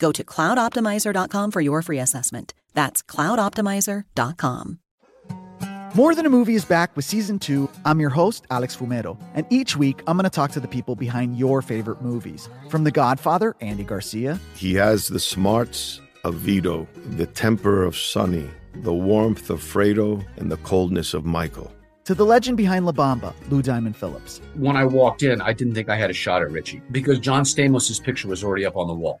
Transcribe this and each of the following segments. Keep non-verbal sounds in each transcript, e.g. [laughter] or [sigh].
Go to cloudoptimizer.com for your free assessment. That's cloudoptimizer.com. More Than a Movie is back with season two. I'm your host, Alex Fumero, and each week I'm going to talk to the people behind your favorite movies. From The Godfather, Andy Garcia, He has the smarts of Vito, the temper of Sonny, the warmth of Fredo, and the coldness of Michael. to the legend behind La Bamba, Lou Diamond Phillips. when I walked in, I didn't think I had a shot at Richie because John Stamos' picture was already up on the wall.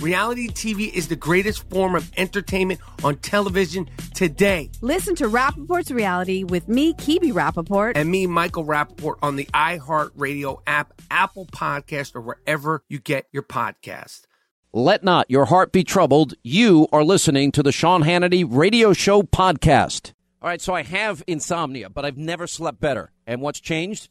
Reality TV is the greatest form of entertainment on television today. Listen to Rappaport's Reality with me, Kibi Rappaport. And me, Michael Rappaport, on the iHeartRadio app, Apple Podcast, or wherever you get your podcast. Let not your heart be troubled. You are listening to the Sean Hannity Radio Show podcast. All right, so I have insomnia, but I've never slept better. And what's changed?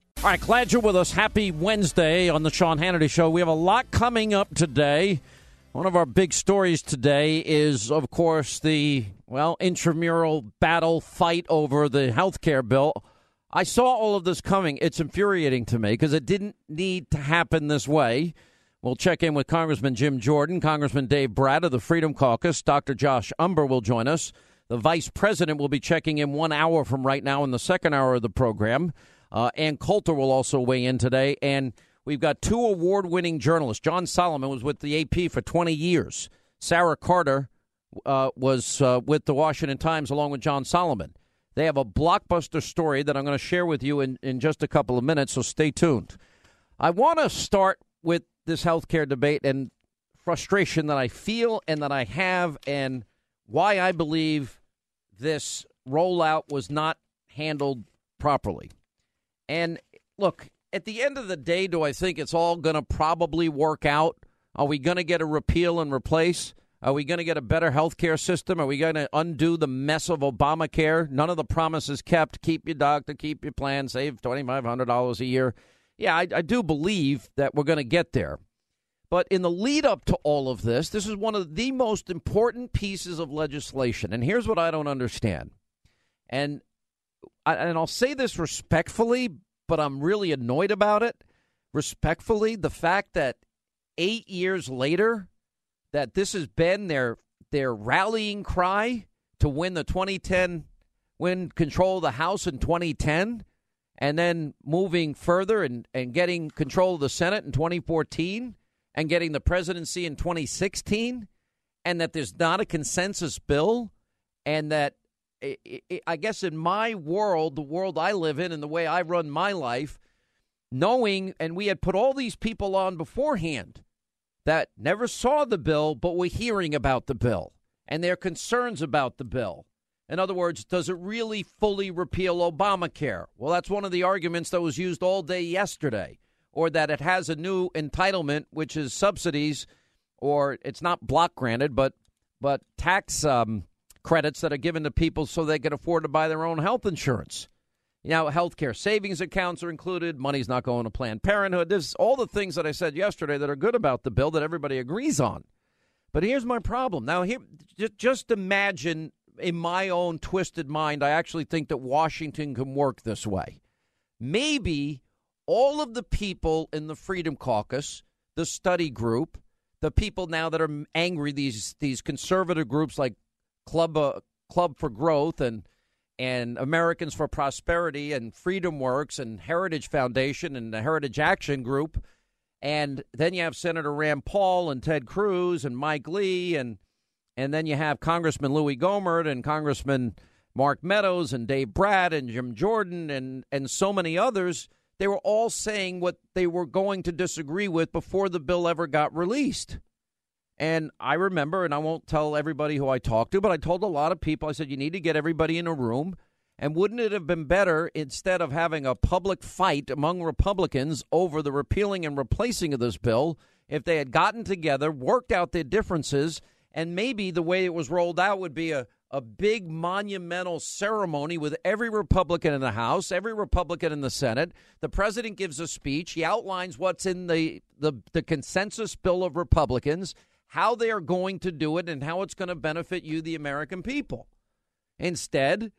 All right, glad you're with us. Happy Wednesday on the Sean Hannity Show. We have a lot coming up today. One of our big stories today is, of course, the, well, intramural battle fight over the health care bill. I saw all of this coming. It's infuriating to me because it didn't need to happen this way. We'll check in with Congressman Jim Jordan, Congressman Dave Brat of the Freedom Caucus. Dr. Josh Umbehr will join us. The vice president will be checking in one hour from right now in the second hour of the program. Uh, Ann Coulter will also weigh in today. And we've got two award winning journalists. John Solomon was with the AP for 20 years. Sarah Carter uh, was uh, with the Washington Times along with John Solomon. They have a blockbuster story that I'm going to share with you in, in just a couple of minutes, so stay tuned. I want to start with this healthcare debate and frustration that I feel and that I have, and why I believe this rollout was not handled properly. And look, at the end of the day, do I think it's all going to probably work out? Are we going to get a repeal and replace? Are we going to get a better health care system? Are we going to undo the mess of Obamacare? None of the promises kept. Keep your doctor, keep your plan, save $2,500 a year. Yeah, I, I do believe that we're going to get there. But in the lead up to all of this, this is one of the most important pieces of legislation. And here's what I don't understand. And and I'll say this respectfully, but I'm really annoyed about it. Respectfully, the fact that 8 years later that this has been their their rallying cry to win the 2010 win control of the house in 2010 and then moving further and, and getting control of the Senate in 2014 and getting the presidency in 2016 and that there's not a consensus bill, and that I guess in my world, the world I live in, and the way I run my life, knowing, and we had put all these people on beforehand that never saw the bill, but were hearing about the bill and their concerns about the bill. In other words, does it really fully repeal Obamacare? Well, that's one of the arguments that was used all day yesterday. Or that it has a new entitlement, which is subsidies, or it's not block granted, but but tax um, credits that are given to people so they can afford to buy their own health insurance. Now, health care savings accounts are included. Money's not going to Planned Parenthood. There's all the things that I said yesterday that are good about the bill that everybody agrees on. But here's my problem. Now, here, just imagine in my own twisted mind, I actually think that Washington can work this way. Maybe all of the people in the Freedom Caucus, the study group, the people now that are angry, these these conservative groups like Club uh, Club for Growth and and Americans for Prosperity and Freedom Works and Heritage Foundation and the Heritage Action Group. And then you have Senator Rand Paul and Ted Cruz and Mike Lee and and then you have Congressman Louis Gohmert and Congressman Mark Meadows and Dave Brat and Jim Jordan and and so many others. They were all saying what they were going to disagree with before the bill ever got released. And I remember, and I won't tell everybody who I talked to, but I told a lot of people, I said, you need to get everybody in a room. And wouldn't it have been better instead of having a public fight among Republicans over the repealing and replacing of this bill if they had gotten together, worked out their differences, and maybe the way it was rolled out would be a, a big monumental ceremony with every Republican in the House, every Republican in the Senate. The president gives a speech. He outlines what's in the, the, the consensus bill of Republicans how they are going to do it and how it's going to benefit you, the American people. Instead,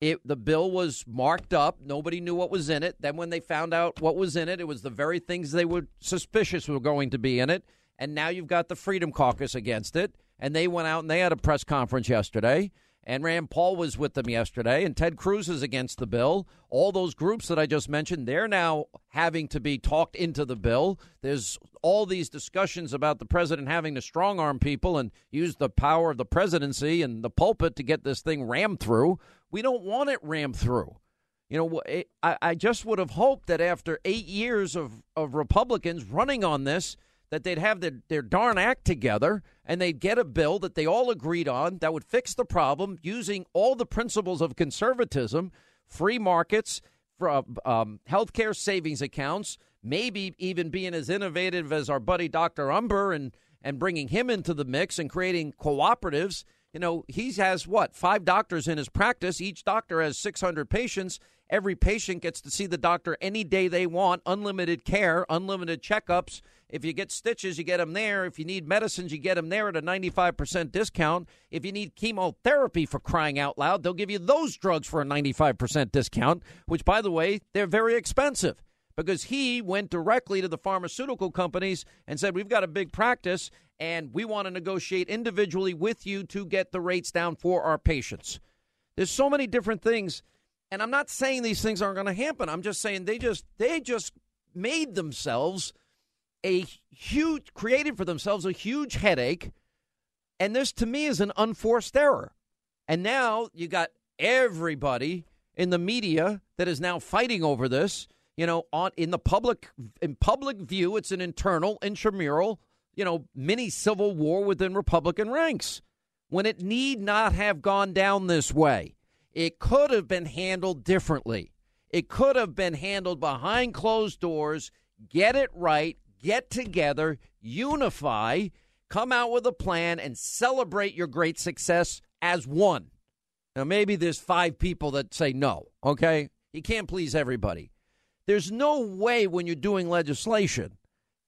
it, the bill was marked up. Nobody knew what was in it. Then, when they found out what was in it, it was the very things they were suspicious were going to be in it. And now you've got the Freedom Caucus against it. And they went out and they had a press conference yesterday and Rand Paul was with them yesterday, and Ted Cruz is against the bill. All those groups that I just mentioned, they're now having to be talked into the bill. There's all these discussions about the president having to strong arm people and use the power of the presidency and the pulpit to get this thing rammed through. We don't want it rammed through. You know, eh, I, I just would have hoped that after eight years of, of Republicans running on this, that they'd have their, their darn act together and they'd get a bill that they all agreed on that would fix the problem using all the principles of conservatism, free markets, um, health care savings accounts, maybe even being as innovative as our buddy Dr. Umbehr and, and bringing him into the mix and creating cooperatives. You know, he has what, five doctors in his practice. Each doctor has 600 patients. Every patient gets to see the doctor any day they want, unlimited care, unlimited checkups. If you get stitches, you get them there. If you need medicines, you get them there at a 95% discount. If you need chemotherapy for crying out loud, they'll give you those drugs for a 95% discount, which, by the way, they're very expensive because he went directly to the pharmaceutical companies and said, We've got a big practice and we want to negotiate individually with you to get the rates down for our patients. There's so many different things. And I'm not saying these things aren't going to happen. I'm just saying they just they just made themselves a huge, created for themselves a huge headache. And this to me is an unforced error. And now you got everybody in the media that is now fighting over this. You know, on in the public in public view, it's an internal intramural, you know, mini civil war within Republican ranks. When it need not have gone down this way, it could have been handled differently. It could have been handled behind closed doors. Get it right, get together, unify, come out with a plan, and celebrate your great success as one. Now, maybe there's five people that say no, okay? You can't please everybody. There's no way when you're doing legislation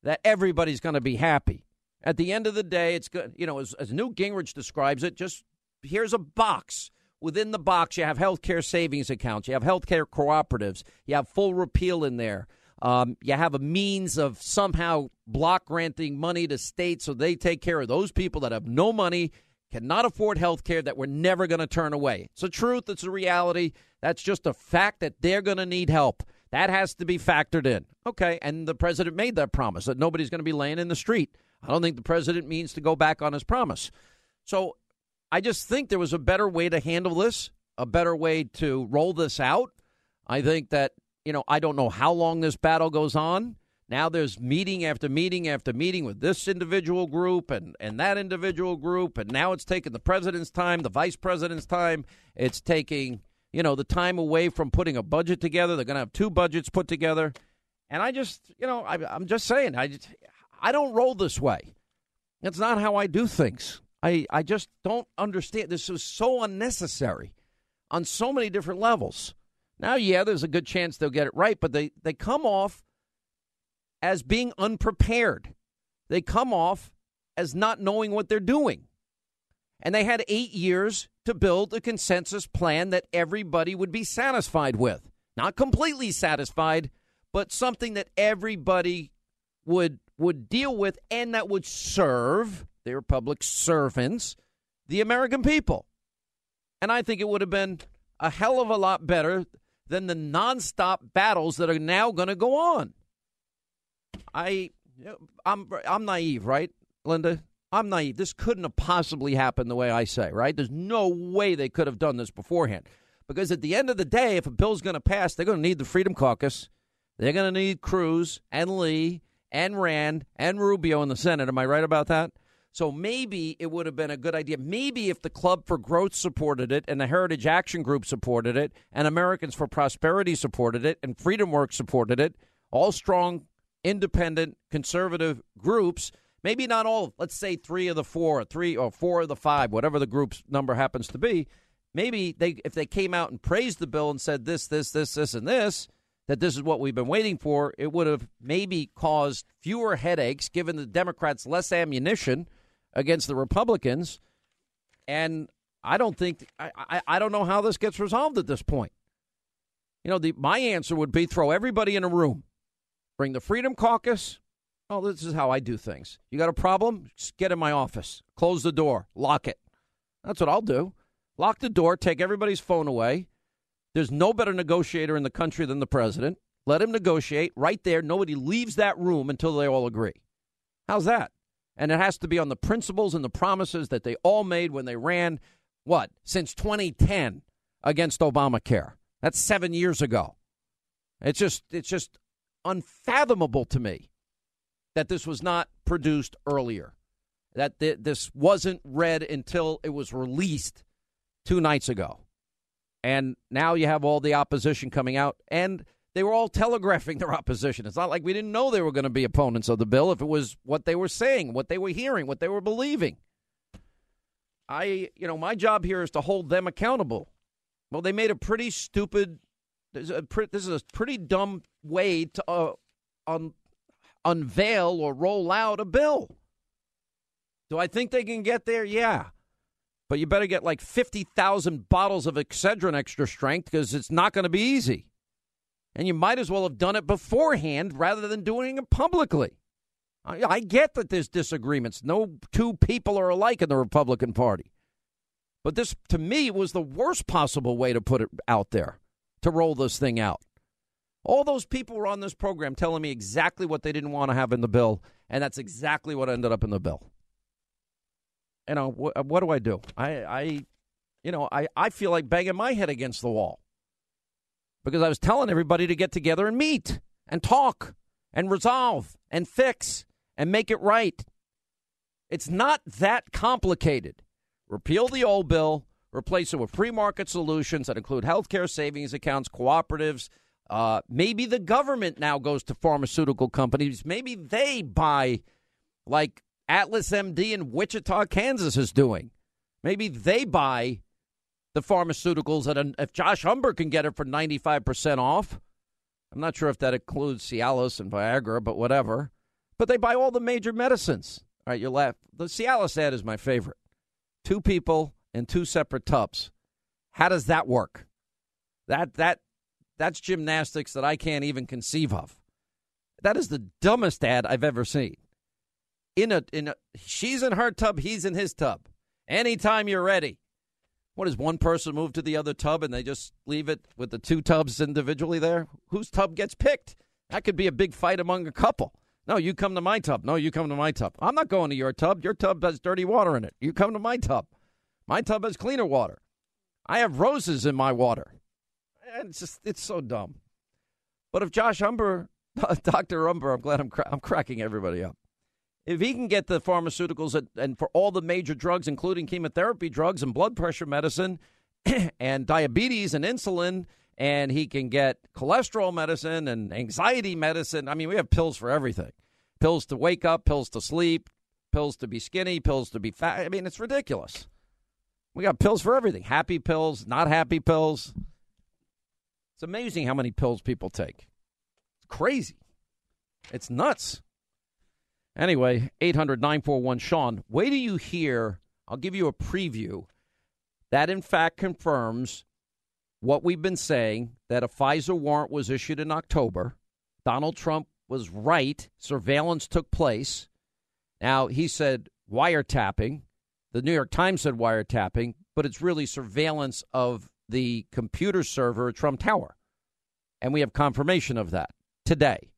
that everybody's going to be happy. At the end of the day, it's good. You know, as, as Newt Gingrich describes it, just here's a box. Within the box, you have health care savings accounts, you have health care cooperatives, you have full repeal in there. Um, you have a means of somehow block granting money to states so they take care of those people that have no money, cannot afford health care that we're never going to turn away. It's a truth, it's a reality. That's just a fact that they're going to need help. That has to be factored in. Okay, and the president made that promise that nobody's going to be laying in the street. I don't think the president means to go back on his promise. So I just think there was a better way to handle this, a better way to roll this out. I think that, you know, I don't know how long this battle goes on. Now there's meeting after meeting after meeting with this individual group and, and that individual group. And now it's taking the president's time, the vice president's time. It's taking, you know, the time away from putting a budget together. They're going to have two budgets put together. And I just, you know, I, am just saying, I, just, I don't roll this way. It's not how I do things. I, I just don't understand. This is so unnecessary on so many different levels. Now, yeah, there's a good chance they'll get it right, but they, they come off as being unprepared. They come off as not knowing what they're doing. And they had eight years to build a consensus plan that everybody would be satisfied with. Not completely satisfied, but something that everybody would would deal with and that would serve they were public servants, the American people. And I think it would have been a hell of a lot better than the nonstop battles that are now going to go on. I, I'm, I'm naive, right, Linda? I'm naive. This couldn't have possibly happened the way I say, right? There's no way they could have done this beforehand. Because at the end of the day, if a bill's going to pass, they're going to need the Freedom Caucus. They're going to need Cruz and Lee and Rand and Rubio in the Senate. Am I right about that? So maybe it would have been a good idea. Maybe if the Club for Growth supported it and the Heritage Action Group supported it and Americans for Prosperity supported it and Freedom Works supported it, all strong, independent, conservative groups, maybe not all, let's say three of the four, three or four of the five, whatever the group's number happens to be, maybe they if they came out and praised the bill and said this, this, this, this, and this, that this is what we've been waiting for, it would have maybe caused fewer headaches, given the Democrats less ammunition – against the Republicans. And I don't think I, I, I don't know how this gets resolved at this point. You know, the my answer would be throw everybody in a room, bring the Freedom Caucus. Oh, this is how I do things. You got a problem? Just get in my office. Close the door. Lock it. That's what I'll do. Lock the door. Take everybody's phone away. There's no better negotiator in the country than the president. Let him negotiate right there. Nobody leaves that room until they all agree. How's that? And it has to be on the principles and the promises that they all made when they ran, what, since 2010 against Obamacare. That's seven years ago. It's just, it's just unfathomable to me that this was not produced earlier, that th- this wasn't read until it was released two nights ago. And now you have all the opposition coming out. And they were all telegraphing [laughs] their opposition. It's not like we didn't know they were going to be opponents of the bill if it was what they were saying, what they were hearing, what they were believing. I, you know, my job here is to hold them accountable. Well, they made a pretty stupid, this is a, this is a pretty dumb way to uh, un, unveil or roll out a bill. Do I think they can get there? Yeah. But you better get like 50,000 bottles of Excedrin extra strength because it's not going to be easy. And you might as well have done it beforehand rather than doing it publicly. I, I get that there's disagreements. No two people are alike in the Republican Party. But this, to me, was the worst possible way to put it out there, to roll this thing out. All those people were on this program telling me exactly what they didn't want to have in the bill, and that's exactly what ended up in the bill. You know, wh- what do I do? I, I you know, I, I feel like banging my head against the wall because I was telling everybody to get together and meet and talk and resolve and fix and make it right. It's not that complicated. Repeal the old bill, replace it with free market solutions that include healthcare savings accounts, cooperatives. Uh, maybe the government now goes to pharmaceutical companies. Maybe they buy, like Atlas MD in Wichita, Kansas is doing. Maybe they buy the pharmaceuticals that if Josh Umbehr can get it for 95% off, I'm not sure if that includes Cialis and Viagra, but whatever. But they buy all the major medicines. All right, you laugh. The Cialis ad is my favorite. Two people in two separate tubs. How does that work? That that that's gymnastics that I can't even conceive of. That is the dumbest ad I've ever seen. In a in a she's in her tub, he's in his tub. Anytime you're ready. What does one person move to the other tub and they just leave it with the two tubs individually there? Whose tub gets picked? That could be a big fight among a couple. No, you come to my tub. No, you come to my tub. I'm not going to your tub. Your tub has dirty water in it. You come to my tub. My tub has cleaner water. I have roses in my water. And it's just, it's so dumb. But if Josh Umbehr, [laughs] Dr. Umbehr, I'm glad I'm, cra- I'm cracking everybody up. If he can get the pharmaceuticals at, and for all the major drugs, including chemotherapy drugs and blood pressure medicine [clears throat] and diabetes and insulin, and he can get cholesterol medicine and anxiety medicine. I mean, we have pills for everything pills to wake up, pills to sleep, pills to be skinny, pills to be fat. I mean, it's ridiculous. We got pills for everything happy pills, not happy pills. It's amazing how many pills people take. It's crazy. It's nuts. Anyway, 800 941 Sean, wait till you hear, I'll give you a preview. That in fact confirms what we've been saying that a FISA warrant was issued in October. Donald Trump was right. Surveillance took place. Now, he said wiretapping. The New York Times said wiretapping, but it's really surveillance of the computer server at Trump Tower. And we have confirmation of that today.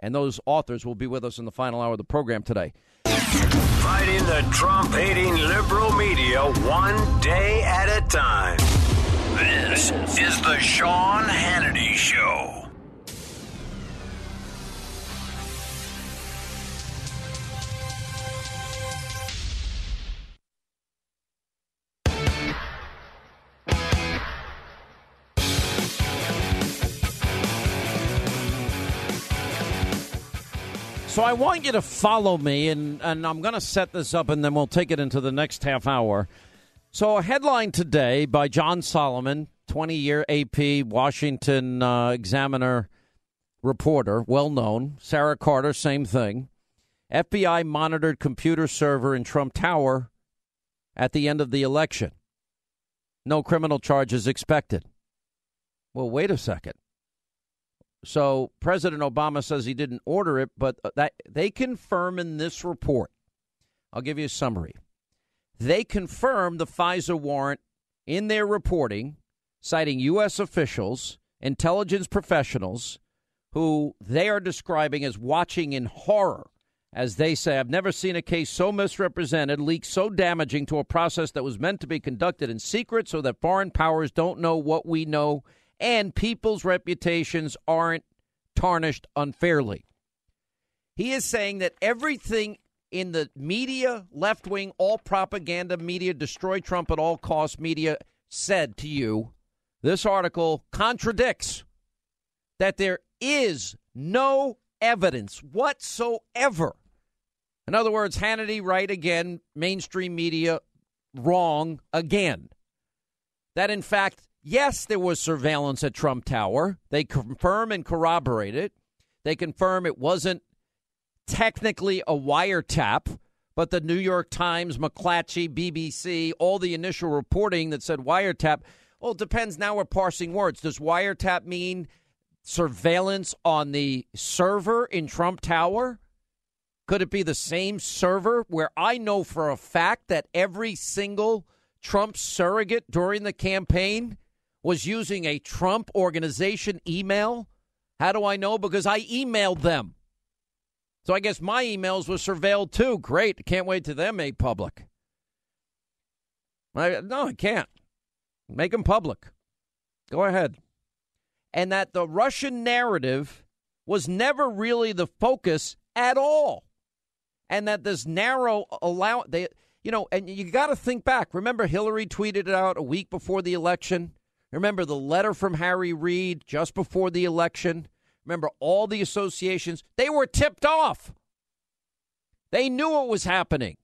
And those authors will be with us in the final hour of the program today. Fighting the Trump hating liberal media one day at a time. This is the Sean Hannity Show. So I want you to follow me, and, and I'm going to set this up, and then we'll take it into the next half hour. So, a headline today by John Solomon, 20 year AP Washington uh, Examiner reporter, well known. Sarah Carter, same thing. FBI monitored computer server in Trump Tower at the end of the election. No criminal charges expected. Well, wait a second. So President Obama says he didn't order it, but uh, that they confirm in this report. I'll give you a summary. They confirm the FISA warrant in their reporting, citing U.S. officials, intelligence professionals, who they are describing as watching in horror. As they say, I've never seen a case so misrepresented, leaked so damaging to a process that was meant to be conducted in secret so that foreign powers don't know what we know and people's reputations aren't tarnished unfairly. He is saying that everything in the media, left wing, all propaganda media, destroy Trump at all costs media said to you, this article contradicts that there is no evidence whatsoever. In other words, Hannity right again, mainstream media wrong again. That in fact Yes, there was surveillance at Trump Tower. They confirm and corroborate it. They confirm it wasn't technically a wiretap, but the New York Times, McClatchy, BBC, all the initial reporting that said wiretap. Well, it depends. Now we're parsing words. Does wiretap mean surveillance on the server in Trump Tower? Could it be the same server where I know for a fact that every single Trump surrogate during the campaign was using a Trump organization email. How do I know? Because I emailed them. So I guess my emails were surveilled too. Great. Can't wait to them made public. I, no, I can't. Make them public. Go ahead. And that the Russian narrative was never really the focus at all. And that this narrow allow they you know, and you got to think back. Remember Hillary tweeted it out a week before the election Remember the letter from Harry Reid just before the election? Remember all the associations? They were tipped off. They knew what was happening.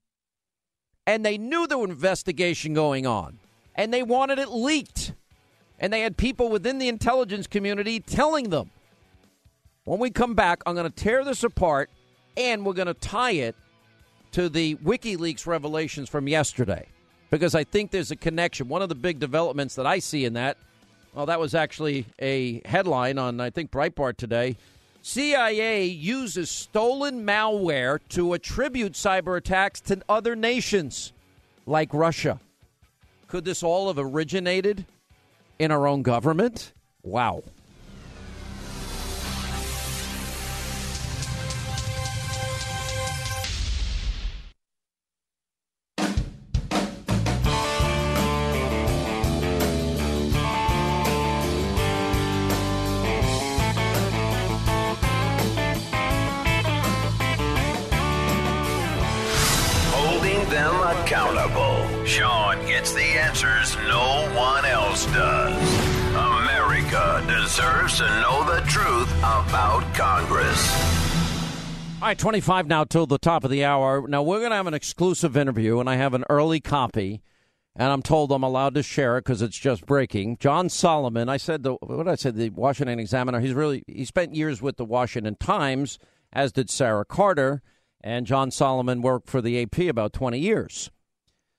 And they knew there was investigation going on. And they wanted it leaked. And they had people within the intelligence community telling them. When we come back, I'm going to tear this apart and we're going to tie it to the WikiLeaks revelations from yesterday because I think there's a connection. One of the big developments that I see in that, well, that was actually a headline on, I think, Breitbart today. CIA uses stolen malware to attribute cyber attacks to other nations like Russia. Could this all have originated in our own government? Wow. 25 now till the top of the hour. Now, we're going to have an exclusive interview, and I have an early copy, and I'm told I'm allowed to share it because it's just breaking. John Solomon, I said, the, what I said, the Washington Examiner, he's really, he spent years with the Washington Times, as did Sarah Carter, and John Solomon worked for the AP about 20 years.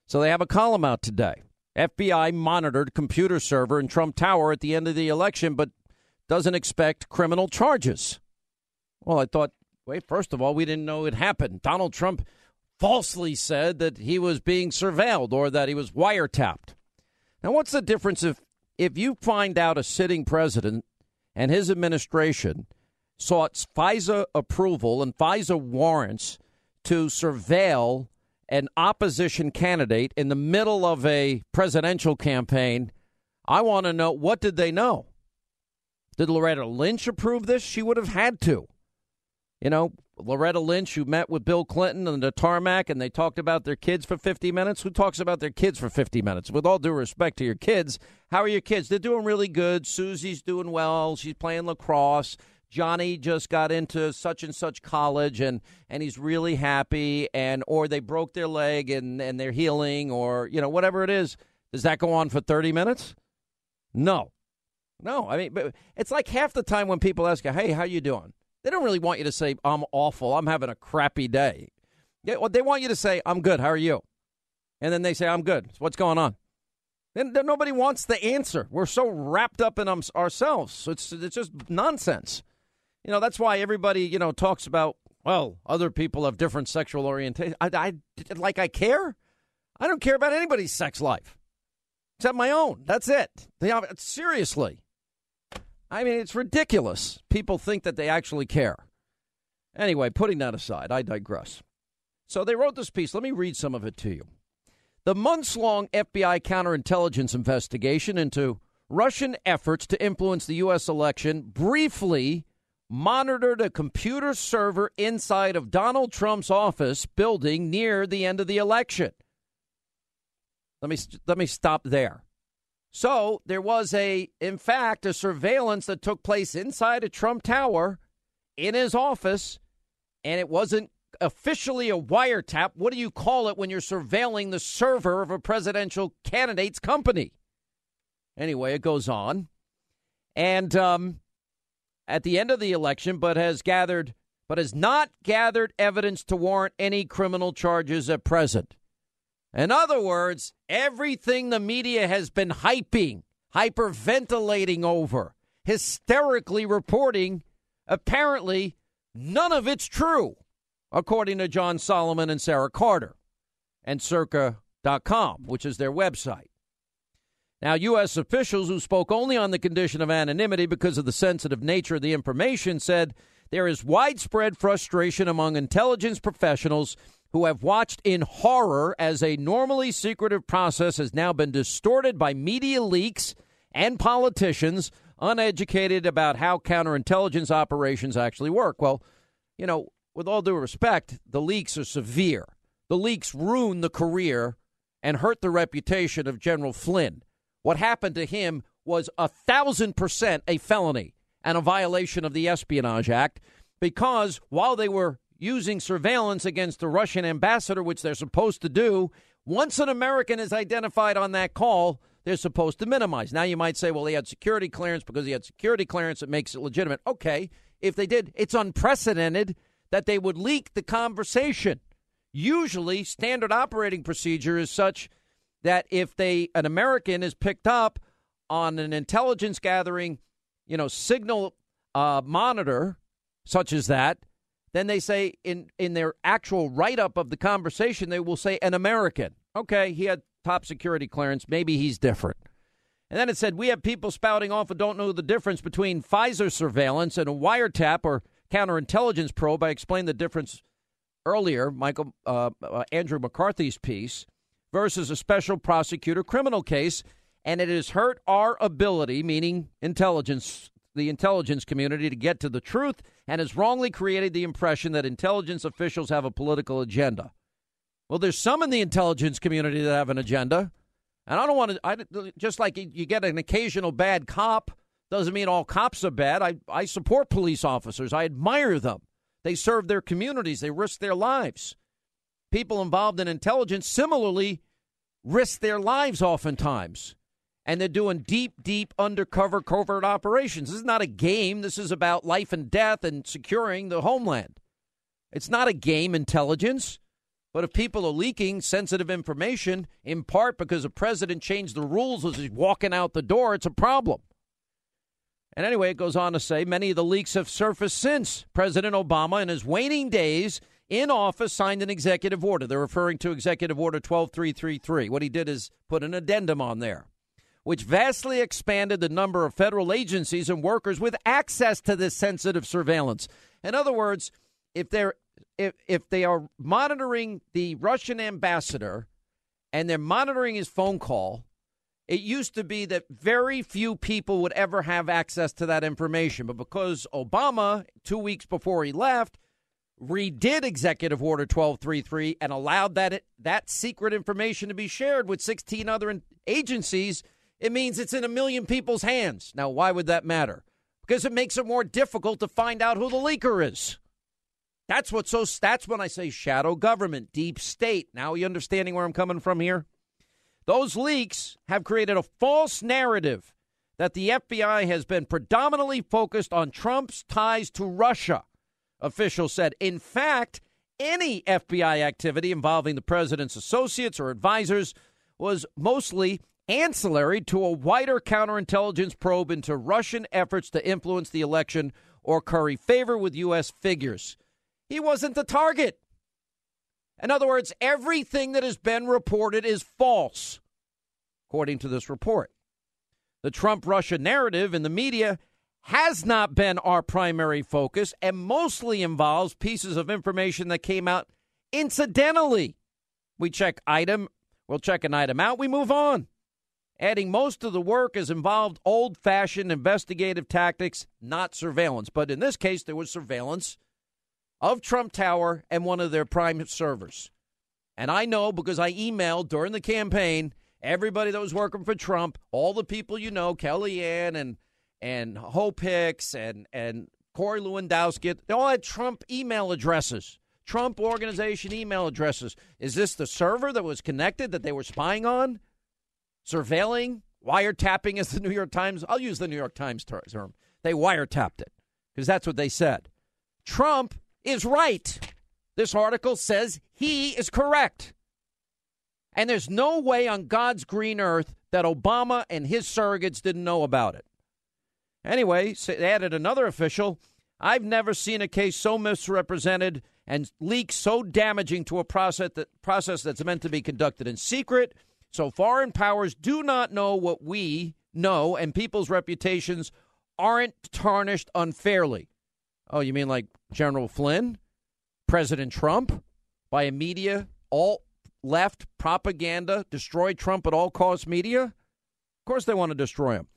So they have a column out today. FBI monitored computer server in Trump Tower at the end of the election, but doesn't expect criminal charges. Well, I thought, wait, first of all, we didn't know it happened. Donald Trump falsely said that he was being surveilled or that he was wiretapped. Now, what's the difference if if you find out a sitting president and his administration sought FISA approval and FISA warrants to surveil an opposition candidate in the middle of a presidential campaign, I want to know what did they know? Did Loretta Lynch approve this? She would have had to. You know, Loretta Lynch, who met with Bill Clinton on the tarmac and they talked about their kids for 50 minutes. Who talks about their kids for 50 minutes? With all due respect to your kids, how are your kids? They're doing really good. Susie's doing well. She's playing lacrosse. Johnny just got into such and such college and and he's really happy and or they broke their leg and and they're healing or you know whatever it is does that go on for 30 minutes no no i mean it's like half the time when people ask you hey how you doing they don't really want you to say i'm awful i'm having a crappy day they want you to say i'm good how are you and then they say i'm good what's going on and nobody wants the answer. We're so wrapped up in ourselves. It's it's just nonsense. You know, that's why everybody, you know, talks about, well, other people have different sexual orientation. I, I, like, I care? I don't care about anybody's sex life except my own. That's it. They seriously. I mean, it's ridiculous. People think that they actually care. Anyway, putting that aside, I digress. So they wrote this piece. Let me read some of it to you. The months long FBI counterintelligence investigation into Russian efforts to influence the U.S. election briefly monitored a computer server inside of Donald Trump's office building near the end of the election. Let me let me stop there. So, there was a in fact a surveillance that took place inside a Trump Tower in his office and it wasn't officially a wiretap. What do you call it when you're surveilling the server of a presidential candidate's company? Anyway, it goes on. And um, at the end of the election, but has gathered but has not gathered evidence to warrant any criminal charges at present. In other words, everything the media has been hyping, hyperventilating over, hysterically reporting, apparently none of it's true, according to John Solomon and Sarah Carter and circa.com, which is their website. Now, U.S. officials who spoke only on the condition of anonymity because of the sensitive nature of the information said there is widespread frustration among intelligence professionals who have watched in horror as a normally secretive process has now been distorted by media leaks and politicians uneducated about how counterintelligence operations actually work. Well, you know, with all due respect, the leaks are severe. The leaks ruin the career and hurt the reputation of General Flynn. What happened to him was a thousand percent a felony and a violation of the Espionage Act because while they were using surveillance against the Russian ambassador, which they're supposed to do, once an American is identified on that call, they're supposed to minimize. Now you might say, well, he had security clearance because he had security clearance, it makes it legitimate. Okay, if they did, it's unprecedented that they would leak the conversation. Usually, standard operating procedure is such that if they an American is picked up on an intelligence gathering, you know, signal uh, monitor such as that, then they say in in their actual write up of the conversation they will say an American. Okay, he had top security clearance. Maybe he's different. And then it said we have people spouting off who don't know the difference between FISA surveillance and a wiretap or counterintelligence probe. I explained the difference earlier. Michael uh, uh, Andrew McCarthy's piece versus a special prosecutor criminal case, and it has hurt our ability, meaning intelligence, the intelligence community, to get to the truth, and has wrongly created the impression that intelligence officials have a political agenda. Well, there's some in the intelligence community that have an agenda. And I don't want to, I, just like you get an occasional bad cop, doesn't mean all cops are bad. I, I support police officers, I admire them. They serve their communities, they risk their lives. People involved in intelligence similarly risk their lives oftentimes. And they're doing deep, deep undercover covert operations. This is not a game. This is about life and death and securing the homeland. It's not a game, intelligence. But if people are leaking sensitive information, in part because the president changed the rules as he's walking out the door, it's a problem. And anyway, it goes on to say many of the leaks have surfaced since President Obama, in his waning days in office, signed an executive order. They're referring to Executive Order 12333. What he did is put an addendum on there, which vastly expanded the number of federal agencies and workers with access to this sensitive surveillance. In other words, if they're if if they are monitoring the Russian ambassador and they're monitoring his phone call, it used to be that very few people would ever have access to that information. But because Obama, two weeks before he left, redid Executive Order 1233 and allowed that that secret information to be shared with 16 other agencies, it means it's in a million people's hands. Now, why would that matter? Because it makes it more difficult to find out who the leaker is. That's what so that's when I say shadow government, deep state. Now you understanding where I'm coming from here? Those leaks have created a false narrative that the FBI has been predominantly focused on Trump's ties to Russia, officials said. In fact, any FBI activity involving the president's associates or advisors was mostly ancillary to a wider counterintelligence probe into Russian efforts to influence the election or curry favor with U.S. figures. He wasn't the target. In other words, everything that has been reported is false, according to this report. The Trump Russia narrative in the media has not been our primary focus and mostly involves pieces of information that came out incidentally. We check item, we'll check an item out, we move on. Adding most of the work has involved old fashioned investigative tactics, not surveillance. But in this case, there was surveillance of Trump Tower and one of their prime servers. And I know because I emailed during the campaign everybody that was working for Trump, all the people you know, Kellyanne and and Hope Hicks and and Corey Lewandowski, they all had Trump email addresses, Trump organization email addresses. Is this the server that was connected that they were spying on, surveilling, wiretapping? As the New York Times, I'll use the New York Times term. They wiretapped it because that's what they said. Trump is right. This article says he is correct. And there's no way on God's green earth that Obama and his surrogates didn't know about it. Anyway, added another official. I've never seen a case so misrepresented and leaks so damaging to a process, that, process that's meant to be conducted in secret. So foreign powers do not know what we know, and people's reputations aren't tarnished unfairly. Oh, you mean like General Flynn, President Trump, by a media, all left propaganda, destroy Trump at all costs media? Of course, they want to destroy him.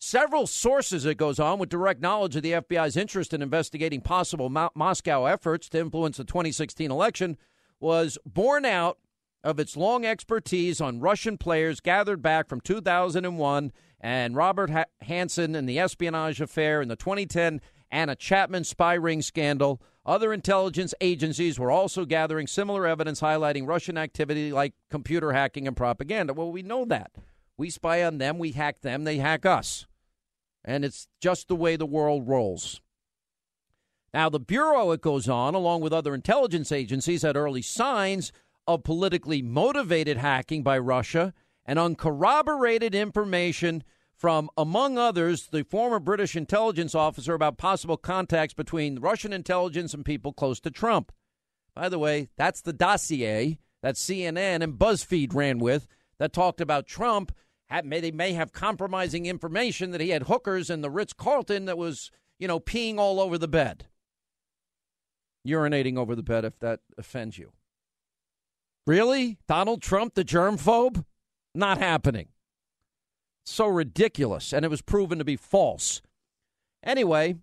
Several sources, it goes on, with direct knowledge of the FBI's interest in investigating possible Mo- Moscow efforts to influence the 2016 election, was born out of its long expertise on Russian players gathered back from 2001 and Robert ha- Hanssen and the espionage affair in the 2010 Anna Chapman spy ring scandal. Other intelligence agencies were also gathering similar evidence highlighting Russian activity like computer hacking and propaganda. Well, we know that. We spy on them, we hack them, they hack us. And it's just the way the world rolls. Now, the Bureau, it goes on, along with other intelligence agencies, had early signs of politically motivated hacking by Russia and uncorroborated information from, among others, the former British intelligence officer about possible contacts between Russian intelligence and people close to Trump. By the way, that's the dossier that CNN and BuzzFeed ran with that talked about Trump. Had, may, they may have compromising information that he had hookers in the Ritz Carlton that was, you know, peeing all over the bed, urinating over the bed, if that offends you. Really? Donald Trump, the germphobe? Not happening so ridiculous, and it was proven to be false. Anyway,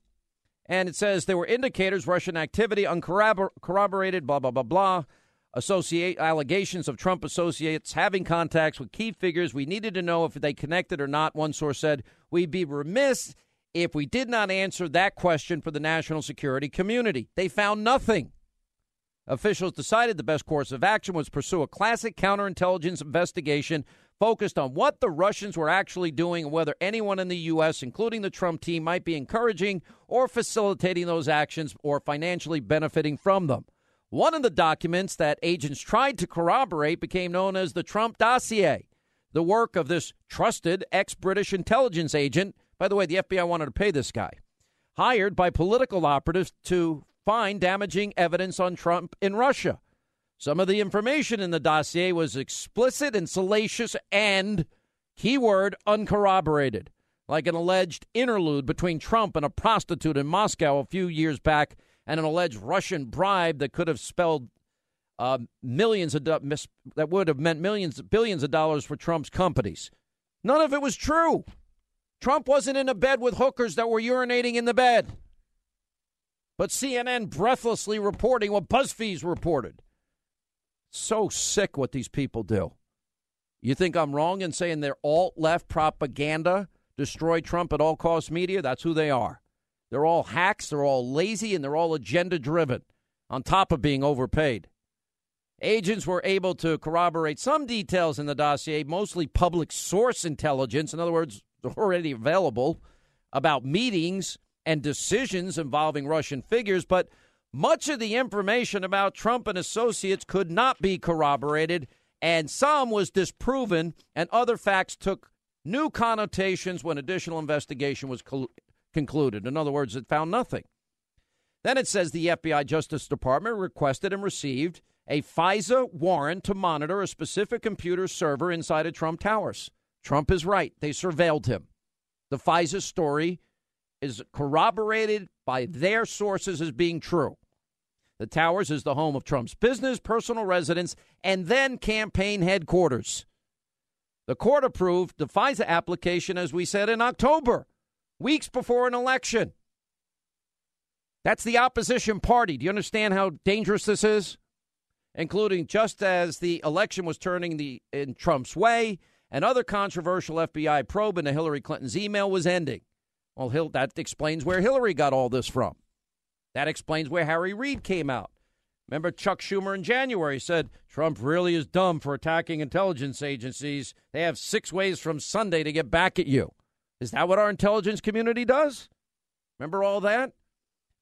and it says there were indicators Russian activity uncorroborated, blah, blah, blah, blah. associate allegations of Trump associates having contacts with key figures. We needed to know if they connected or not. One source said, We'd be remiss if we did not answer that question for the national security community. They found nothing. Officials decided the best course of action was pursue a classic counterintelligence investigation focused on what the Russians were actually doing and whether anyone in the U.S., including the Trump team, might be encouraging or facilitating those actions or financially benefiting from them. One of the documents that agents tried to corroborate became known as the Trump dossier, the work of this trusted ex British intelligence agent. By the way, the FBI wanted to pay this guy, hired by political operatives to find damaging evidence on Trump in Russia. Some of the information in the dossier was explicit and salacious and, keyword, uncorroborated, like an alleged interlude between Trump and a prostitute in Moscow a few years back and an alleged Russian bribe that could have spelled uh, millions of do- that would have meant millions billions of dollars for Trump's companies. None of it was true. Trump wasn't in a bed with hookers that were urinating in the bed. But CNN breathlessly reporting what BuzzFeed's reported. So sick what these people do. You think I'm wrong in saying they're alt left propaganda, destroy Trump at all cost media? That's who they are. They're all hacks, they're all lazy, and they're all agenda driven, on top of being overpaid. Agents were able to corroborate some details in the dossier, mostly public source intelligence, in other words, already available, about meetings and decisions involving Russian figures, but much of the information about Trump and associates could not be corroborated, and some was disproven, and other facts took new connotations when additional investigation was col- concluded. In other words, it found nothing. Then it says the FBI Justice Department requested and received a FISA warrant to monitor a specific computer server inside of Trump Towers. Trump is right. They surveilled him. The FISA story is corroborated by their sources as being true. The Towers is the home of Trump's business, personal residence, and then campaign headquarters. The court approved the FISA application, as we said, in October, weeks before an election. That's the opposition party. Do you understand how dangerous this is? Including just as the election was turning the, in Trump's way, another controversial FBI probe into Hillary Clinton's email was ending. Well, that explains where Hillary got all this from. That explains where Harry Reid came out. Remember, Chuck Schumer in January said Trump really is dumb for attacking intelligence agencies. They have six ways from Sunday to get back at you. Is that what our intelligence community does? Remember all that?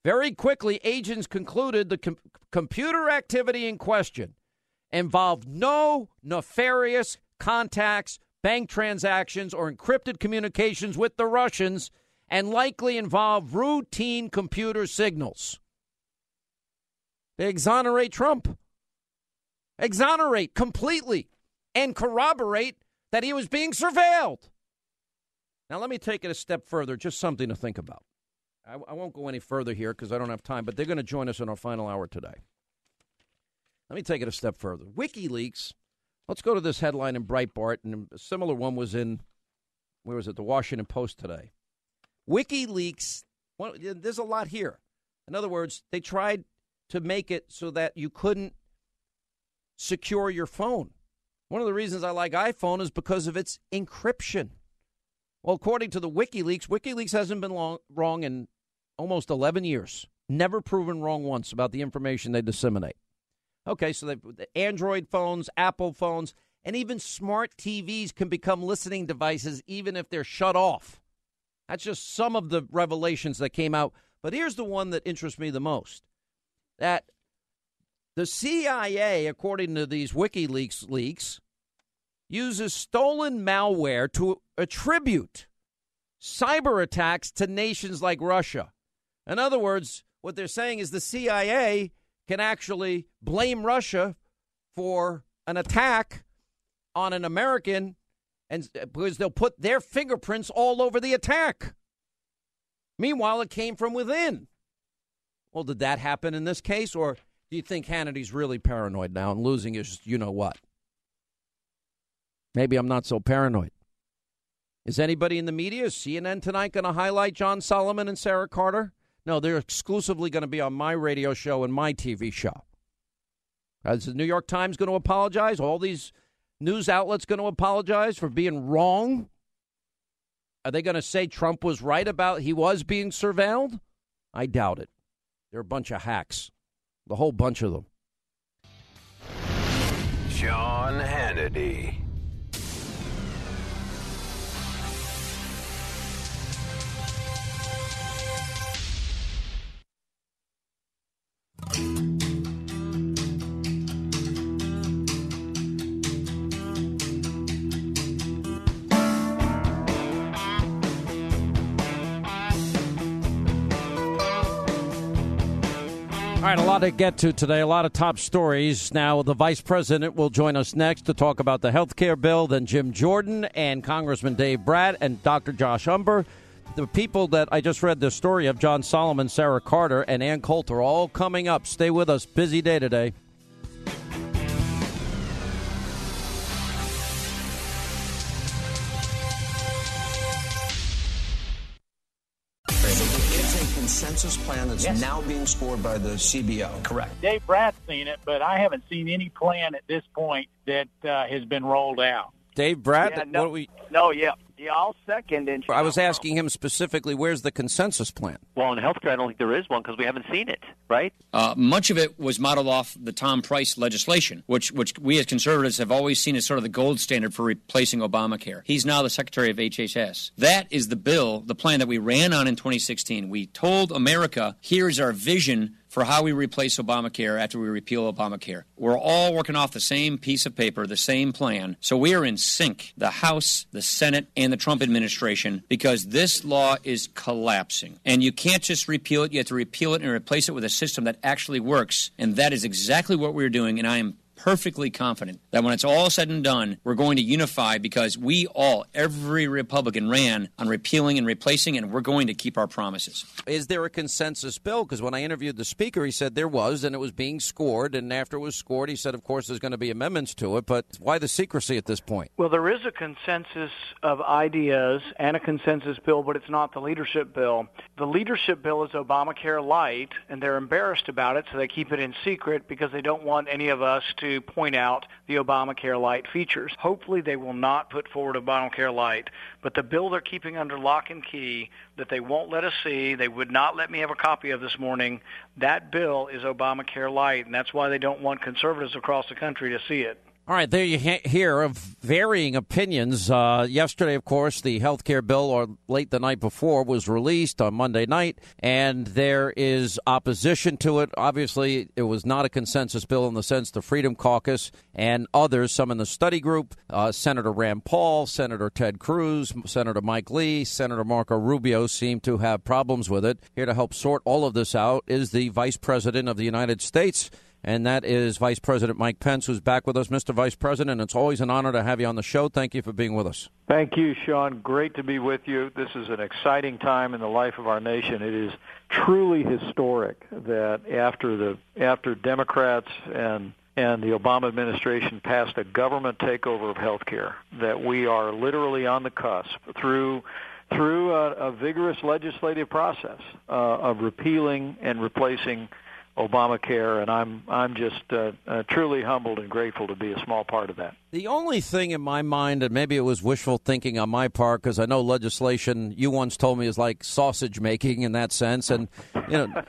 Very quickly, agents concluded the com- computer activity in question involved no nefarious contacts, bank transactions, or encrypted communications with the Russians and likely involve routine computer signals. They exonerate Trump, exonerate completely, and corroborate that he was being surveilled. Now, let me take it a step further, just something to think about. I, I won't go any further here because I don't have time, but they're going to join us in our final hour today. Let me take it a step further. WikiLeaks, let's go to this headline in Breitbart, and a similar one was in, where was it, the Washington Post today. WikiLeaks, well, there's a lot here. In other words, they tried to make it so that you couldn't secure your phone. One of the reasons I like iPhone is because of its encryption. Well, according to the WikiLeaks, WikiLeaks hasn't been long, wrong in almost 11 years. Never proven wrong once about the information they disseminate. Okay, so the Android phones, Apple phones, and even smart TVs can become listening devices even if they're shut off. That's just some of the revelations that came out. But here's the one that interests me the most that the CIA, according to these WikiLeaks leaks, uses stolen malware to attribute cyber attacks to nations like Russia. In other words, what they're saying is the CIA can actually blame Russia for an attack on an American and uh, because they'll put their fingerprints all over the attack. Meanwhile, it came from within. Well, did that happen in this case, or do you think Hannity's really paranoid now and losing his you know what? Maybe I'm not so paranoid. Is anybody in the media, CNN tonight, going to highlight John Solomon and Sarah Carter? No, they're exclusively going to be on my radio show and my TV show. Is the New York Times going to apologize? All these news outlets going to apologize for being wrong? Are they going to say Trump was right about he was being surveilled? I doubt it. They're a bunch of hacks, the whole bunch of them. Sean Hannity. All right, a lot to get to today, a lot of top stories. Now, the vice president will join us next to talk about the health care bill, then Jim Jordan and Congressman Dave Brat and Dr. Josh Umbehr. The people that I just read the story of, John Solomon, Sarah Carter, and Ann Coulter, all coming up. Stay with us. Busy day today. Consensus plan that's Yes. now being scored by the CBO. Correct. Dave Brat's seen it, but I haven't seen any plan at this point that uh, has been rolled out. Dave Brat, Yeah, no. what we, No, yeah. Yeah, I'll second. And I was asking him specifically, where's the consensus plan? Well, in healthcare, I don't think there is one because we haven't seen it, right? Uh, much of it was modeled off the Tom Price legislation, which which we as conservatives have always seen as sort of the gold standard for replacing Obamacare. He's now the Secretary of HHS. That is the bill, the plan that we ran on in 2016. We told America, here's our vision for how we replace Obamacare after we repeal Obamacare. We're all working off the same piece of paper, the same plan. So we are in sync, the House, the Senate, and the Trump administration, because this law is collapsing. And you can't just repeal it, you have to repeal it and replace it with a system that actually works. And that is exactly what we're doing. And I am perfectly confident that when it's all said and done, we're going to unify because we all, every Republican, ran on repealing and replacing, and we're going to keep our promises. Is there a consensus bill? Because when I interviewed the speaker, he said there was, and it was being scored. And after it was scored, he said, of course, there's going to be amendments to it. But why the secrecy at this point? Well, there is a consensus of ideas and a consensus bill, but it's not the leadership bill. The leadership bill is Obamacare light, and they're embarrassed about it, so they keep it in secret because they don't want any of us to point out the Obamacare light features. Hopefully, they will not put forward Obamacare light, but the bill they're keeping under lock and key that they won't let us see, they would not let me have a copy of this morning, that bill is Obamacare light, and that's why they don't want conservatives across the country to see it. All right, there you hear of varying opinions. Uh, yesterday, of course, the health care bill, or late the night before, was released on Monday night, and there is opposition to it. Obviously, it was not a consensus bill in the sense the Freedom Caucus and others, some in the study group, uh, Senator Rand Paul, Senator Ted Cruz, Senator Mike Lee, Senator Marco Rubio seem to have problems with it. Here to help sort all of this out is the Vice President of the United States and that is Vice President Mike Pence, who's back with us. Mr. Vice President, it's always an honor to have you on the show. Thank you for being with us. Thank you, Sean. Great to be with you. This is an exciting time in the life of our nation. It is truly historic that after the after Democrats and and the Obama administration passed a government takeover of health care, that we are literally on the cusp through through a, a vigorous legislative process uh, of repealing and replacing Obamacare, and I'm I'm just uh, uh, truly humbled and grateful to be a small part of that. The only thing in my mind, and maybe it was wishful thinking on my part, because I know legislation you once told me is like sausage making in that sense, and you know,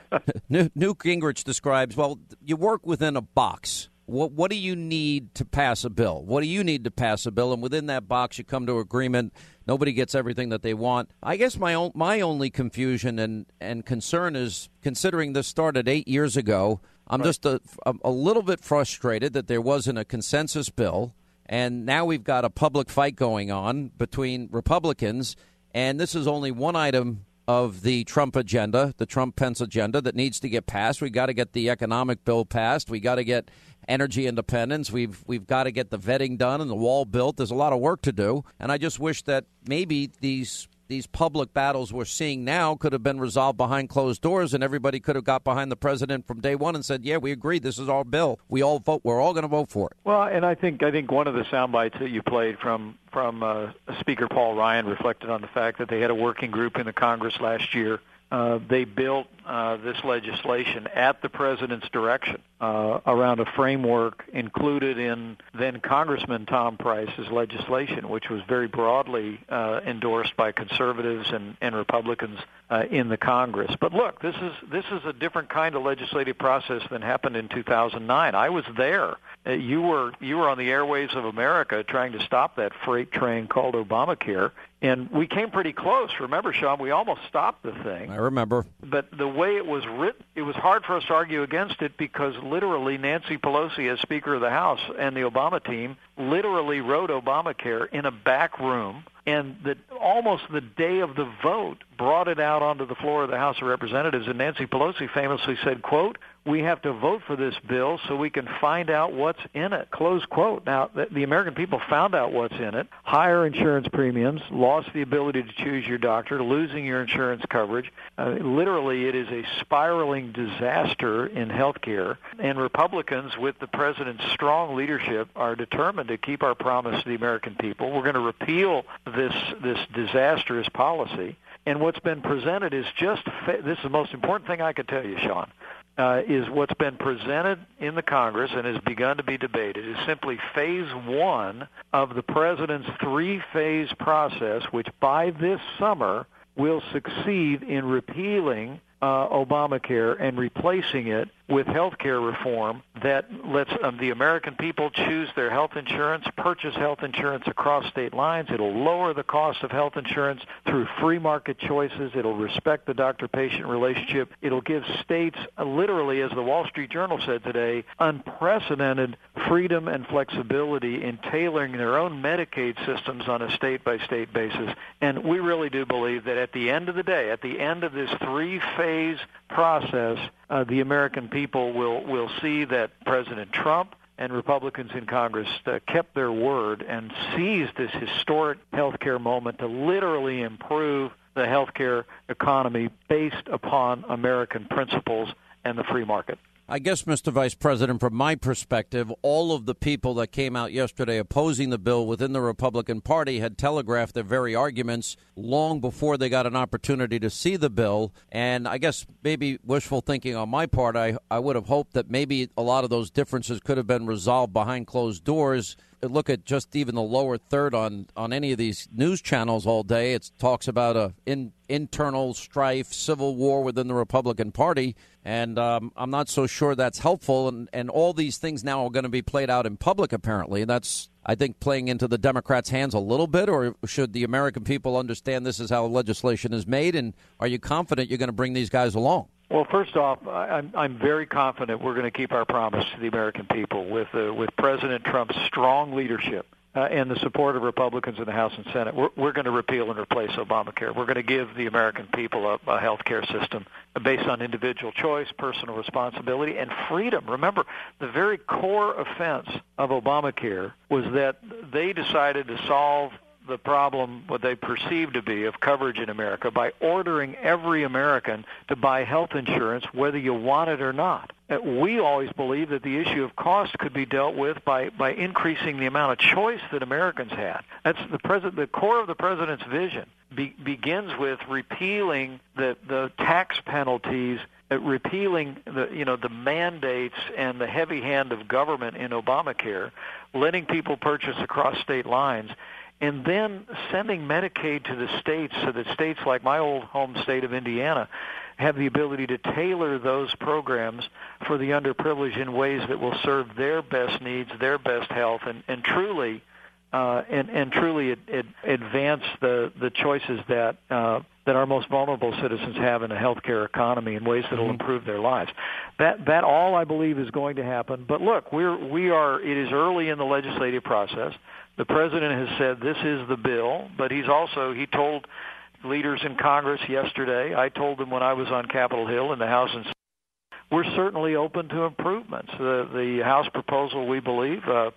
[laughs] Newt Gingrich describes well, you work within a box. What what do you need to pass a bill? What do you need to pass a bill? And within that box, you come to agreement. Nobody gets everything that they want. I guess my own, my only confusion and, and concern is considering this started eight years ago. I'm Right. just a, a, a little bit frustrated that there wasn't a consensus bill, and now we've got a public fight going on between Republicans, and this is only one item of the Trump agenda, the Trump Pence agenda that needs to get passed. We got to get the economic bill passed. We got to get energy independence. We've we've got to get the vetting done and the wall built. There's a lot of work to do, and I just wish that maybe these these public battles we're seeing now could have been resolved behind closed doors, and everybody could have got behind the president from day one and said, "Yeah, we agree. This is our bill. We all vote. We're all going to vote for it." Well, and I think I think one of the sound bites that you played from from uh, Speaker Paul Ryan reflected on the fact that they had a working group in the Congress last year uh, they built uh, this legislation at the president's direction uh, around a framework included in then Congressman Tom Price's legislation, which was very broadly uh, endorsed by conservatives and, and Republicans uh, in the Congress. But look, this is this is a different kind of legislative process than happened in 2009. I was there. Uh, you were you were on the airwaves of America trying to stop that freight train called Obamacare, and we came pretty close. Remember, Sean, we almost stopped the thing. I remember. But the way it was written, it was hard for us to argue against it because literally Nancy Pelosi, as Speaker of the House, and the Obama team literally wrote Obamacare in a back room and that almost the day of the vote brought it out onto the floor of the House of Representatives and Nancy Pelosi famously said, quote, we have to vote for this bill so we can find out what's in it. Close quote. Now, the American people found out what's in it. Higher insurance premiums, lost the ability to choose your doctor, losing your insurance coverage. Uh, literally, it is a spiraling disaster in health care. And Republicans, with the president's strong leadership, are determined to keep our promise to the American people. We're going to repeal this, this disastrous policy. And what's been presented is just, this is the most important thing I could tell you, Sean uh, is what's been presented in the Congress and has begun to be debated. Is simply phase one of the president's three-phase process, which by this summer will succeed in repealing uh, Obamacare and replacing it with health care reform that lets um, the American people choose their health insurance, purchase health insurance across state lines. It'll lower the cost of health insurance through free market choices. It'll respect the doctor-patient relationship. It'll give states, uh, literally, as the Wall Street Journal said today, unprecedented freedom and flexibility in tailoring their own Medicaid systems on a state-by-state basis. And we really do believe that at the end of the day, at the end of this three-phase process, uh, the American people will will see that President Trump and Republicans in Congress uh, kept their word and seized this historic health care moment to literally improve the healthcare economy based upon American principles and the free market. I guess, Mr. Vice President, from my perspective, all of the people that came out yesterday opposing the bill within the Republican Party had telegraphed their very arguments long before they got an opportunity to see the bill. And I guess maybe wishful thinking on my part, I, I would have hoped that maybe a lot of those differences could have been resolved behind closed doors look at just even the lower third on on any of these news channels all day, it talks about a in, internal strife, civil war within the Republican Party, and um, I'm not so sure that's helpful. And and all these things now are going to be played out in public. Apparently, that's I think playing into the Democrats' hands a little bit, or should the American people understand this is how legislation is made? And are you confident you're going to bring these guys along? Well, first off, I'm, I'm very confident we're going to keep our promise to the American people with uh, with President Trump's strong leadership uh, and the support of Republicans in the House and Senate. We're, we're going to repeal and replace Obamacare. We're going to give the American people a, a health care system based on individual choice, personal responsibility, and freedom. Remember, the very core offense of Obamacare was that they decided to solve the problem, what they perceive to be, of coverage in America by ordering every American to buy health insurance whether you want it or not. Uh, we always believe that the issue of cost could be dealt with by, by increasing the amount of choice that Americans had. That's the president, the core of the president's vision be, begins with repealing the, the tax penalties uh, repealing the you know the mandates and the heavy hand of government in Obamacare, letting people purchase across state lines, and then sending Medicaid to the states so that states like my old home state of Indiana have the ability to tailor those programs for the underprivileged in ways that will serve their best needs, their best health, and, and truly uh, and, and truly it, it advance the, the choices that uh, that our most vulnerable citizens have in a healthcare economy in ways that will mm-hmm. improve their lives. That that all I believe is going to happen. But look, we're we are it is early in the legislative process. The president has said this is the bill, but he's also he told leaders in Congress yesterday. I told them when I was on Capitol Hill in the House and we're certainly open to improvements. The the House proposal, we believe, uh,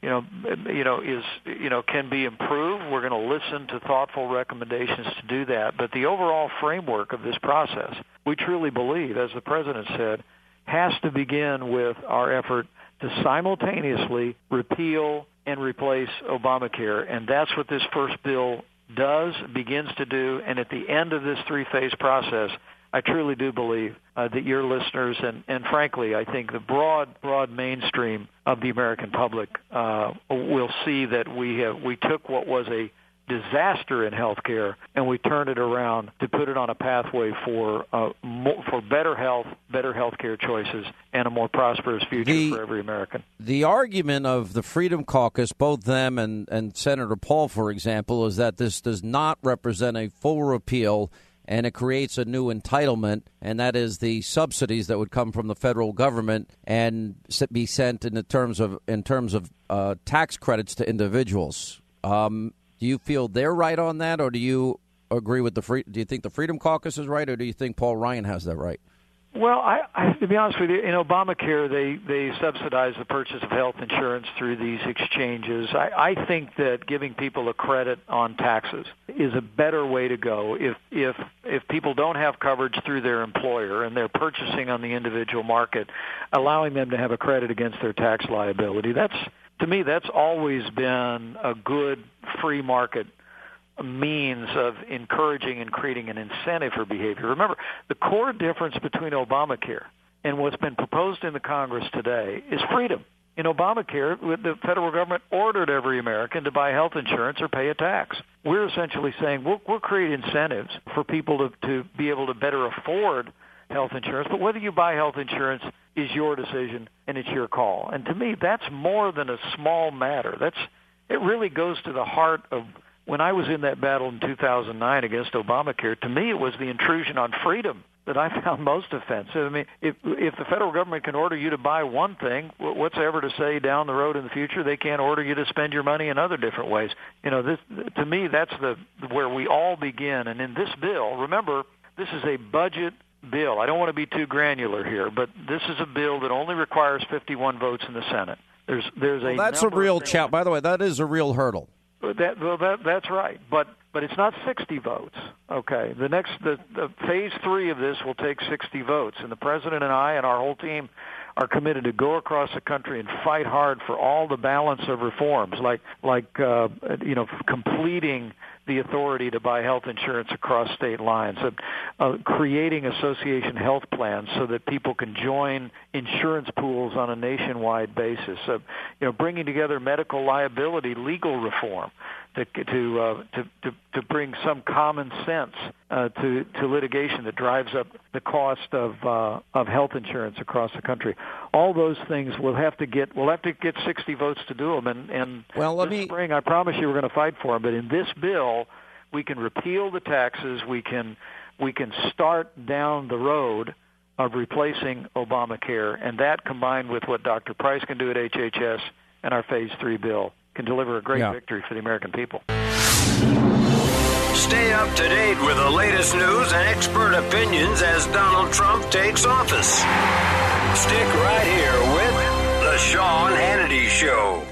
you know, you know, is you know can be improved. We're going to listen to thoughtful recommendations to do that. But the overall framework of this process, we truly believe, as the president said, has to begin with our effort to simultaneously repeal and replace Obamacare, and that's what this first bill does, begins to do, and at the end of this three-phase process, I truly do believe uh, that your listeners and, and frankly, I think the broad, broad mainstream of the American public uh, will see that we have we took what was a disaster in healthcare, and we turned it around to put it on a pathway for uh, more, for better health, better healthcare choices, and a more prosperous future The- for every American. The argument of the Freedom Caucus, both them and, and Senator Paul, for example, is that this does not represent a full repeal and it creates a new entitlement, and that is the subsidies that would come from the federal government and be sent in the terms of in terms of uh, tax credits to individuals. Um, do you feel they're right on that, or do you agree with the free? Do you think the Freedom Caucus is right, or do you think Paul Ryan has that right? Well, I, I, to be honest with you, in Obamacare, they they subsidize the purchase of health insurance through these exchanges. I, I think that giving people a credit on taxes is a better way to go. If if if people don't have coverage through their employer and they're purchasing on the individual market, allowing them to have a credit against their tax liability, that's to me that's always been a good free market means of encouraging and creating an incentive for behavior. Remember, the core difference between Obamacare and what's been proposed in the Congress today is freedom. In Obamacare, the federal government ordered every American to buy health insurance or pay a tax. We're essentially saying we'll, we'll create incentives for people to, to be able to better afford health insurance, but whether you buy health insurance is your decision and it's your call. And to me, that's more than a small matter. That's it really goes to the heart of when I was in that battle in 2009 against Obamacare, to me it was the intrusion on freedom that I [laughs] found most offensive. I mean, if if the federal government can order you to buy one thing, what's ever to say down the road in the future they can't order you to spend your money in other different ways? You know, this to me that's the where we all begin. And in this bill, remember, this is a budget bill. I don't want to be too granular here, but this is a bill that only requires 51 votes in the Senate. There's there's a that's a real challenge. By the way, that is a real hurdle. that, well, that that's right, but but it's not 60 votes. Okay, the next the, the phase three of this will take 60 votes, and the president and I and our whole team are committed to go across the country and fight hard for all the balance of reforms, like like uh, you know completing the authority to buy health insurance across state lines, uh, uh, creating association health plans so that people can join insurance pools on a nationwide basis, uh, you know, bringing together medical liability legal reform to to uh, to, to to bring some common sense uh, to to litigation that drives up the cost of uh, of health insurance across the country. All those things we'll have to get we'll have to get 60 votes to do them. And and well, let this me... spring I promise you we're going to fight for them. But in this bill, we can repeal the taxes. We can we can start down the road of replacing Obamacare, and that combined with what Dr. Price can do at HHS and our Phase Three bill can deliver a great Yeah. victory for the American people. Stay up to date with the latest news and expert opinions as Donald Trump takes office. Stick right here with The Sean Hannity Show.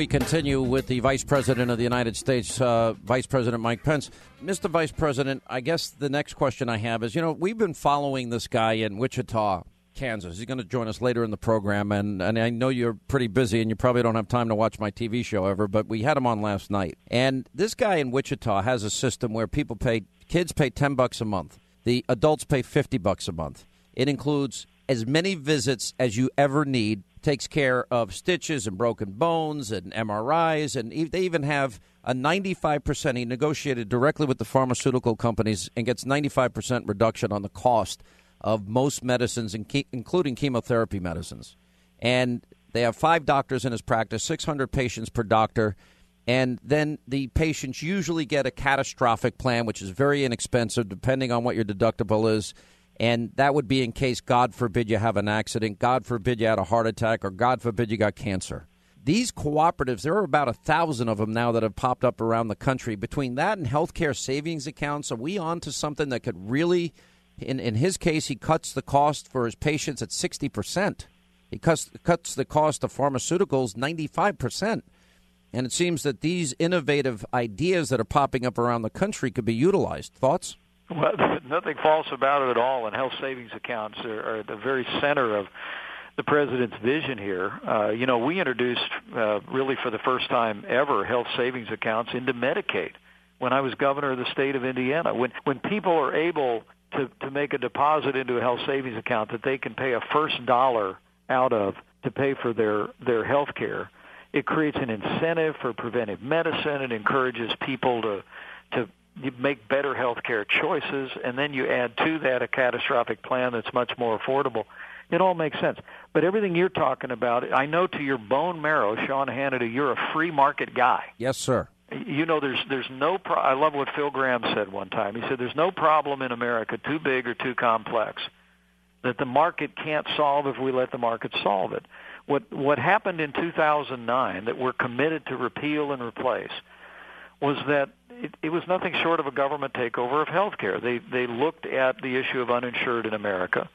We continue with the Vice President of the United States, uh, Vice President Mike Pence. Mr. Vice President, I guess the next question I have is you know, we've been following this guy in Wichita, Kansas. He's going to join us later in the program, and, and I know you're pretty busy and you probably don't have time to watch my TV show ever, but we had him on last night. And this guy in Wichita has a system where people pay, kids pay 10 bucks a month, the adults pay 50 bucks a month. It includes as many visits as you ever need takes care of stitches and broken bones and MRIs, and they even have a 95%. He negotiated directly with the pharmaceutical companies and gets 95% reduction on the cost of most medicines, including chemotherapy medicines. And they have five doctors in his practice, 600 patients per doctor. And then the patients usually get a catastrophic plan, which is very inexpensive, depending on what your deductible is and that would be in case God forbid you have an accident, God forbid you had a heart attack, or God forbid you got cancer. These cooperatives, there are about a thousand of them now that have popped up around the country. Between that and healthcare savings accounts, are we on to something that could really, in, in his case, he cuts the cost for his patients at 60%. He cuts, cuts the cost of pharmaceuticals 95%. And it seems that these innovative ideas that are popping up around the country could be utilized. Thoughts? Well, [laughs] nothing false about it at all, and health savings accounts are, are at the very center of the president's vision here. Uh, you know, we introduced uh, really for the first time ever health savings accounts into Medicaid when I was governor of the state of Indiana. When when people are able to to make a deposit into a health savings account that they can pay a first dollar out of to pay for their their health care, it creates an incentive for preventive medicine. It encourages people to to make better health care choices, and then you add to that a catastrophic plan that's much more affordable. It all makes sense. But everything you're talking about, I know to your bone marrow, Sean Hannity, you're a free market guy. Yes, sir. You know, there's there's no. Pro- I love what Phil Gramm said one time. He said, "There's no problem in America too big or too complex that the market can't solve if we let the market solve it." What what happened in 2009 that we're committed to repeal and replace was that it, it was nothing short of a government takeover of healthcare. They they looked at the issue of uninsured in America,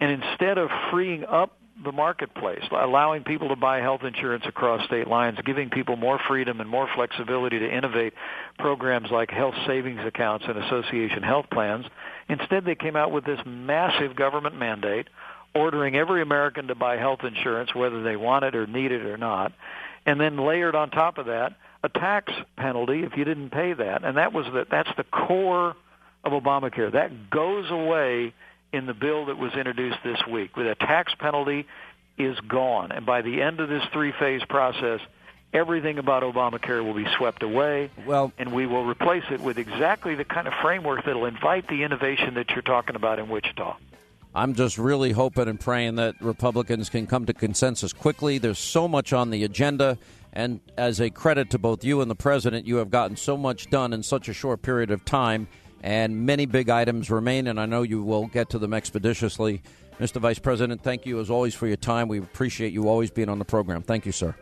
and instead of freeing up the marketplace, allowing people to buy health insurance across state lines, giving people more freedom and more flexibility to innovate programs like health savings accounts and association health plans. Instead, they came out with this massive government mandate ordering every American to buy health insurance, whether they want it or need it or not, and then layered on top of that a tax penalty if you didn't pay that. And that was the, that's the core of Obamacare. That goes away in the bill that was introduced this week. With a tax penalty is gone, and by the end of this three-phase process, everything about Obamacare will be swept away. Well, and we will replace it with exactly the kind of framework that'll invite the innovation that you're talking about in Wichita. I'm just really hoping and praying that Republicans can come to consensus quickly. There's so much on the agenda. And as a credit to both you and the president, you have gotten so much done in such a short period of time and many big items remain, and I know you will get to them expeditiously. Mr. Vice President, thank you as always for your time. We appreciate you always being on the program. Thank you, sir.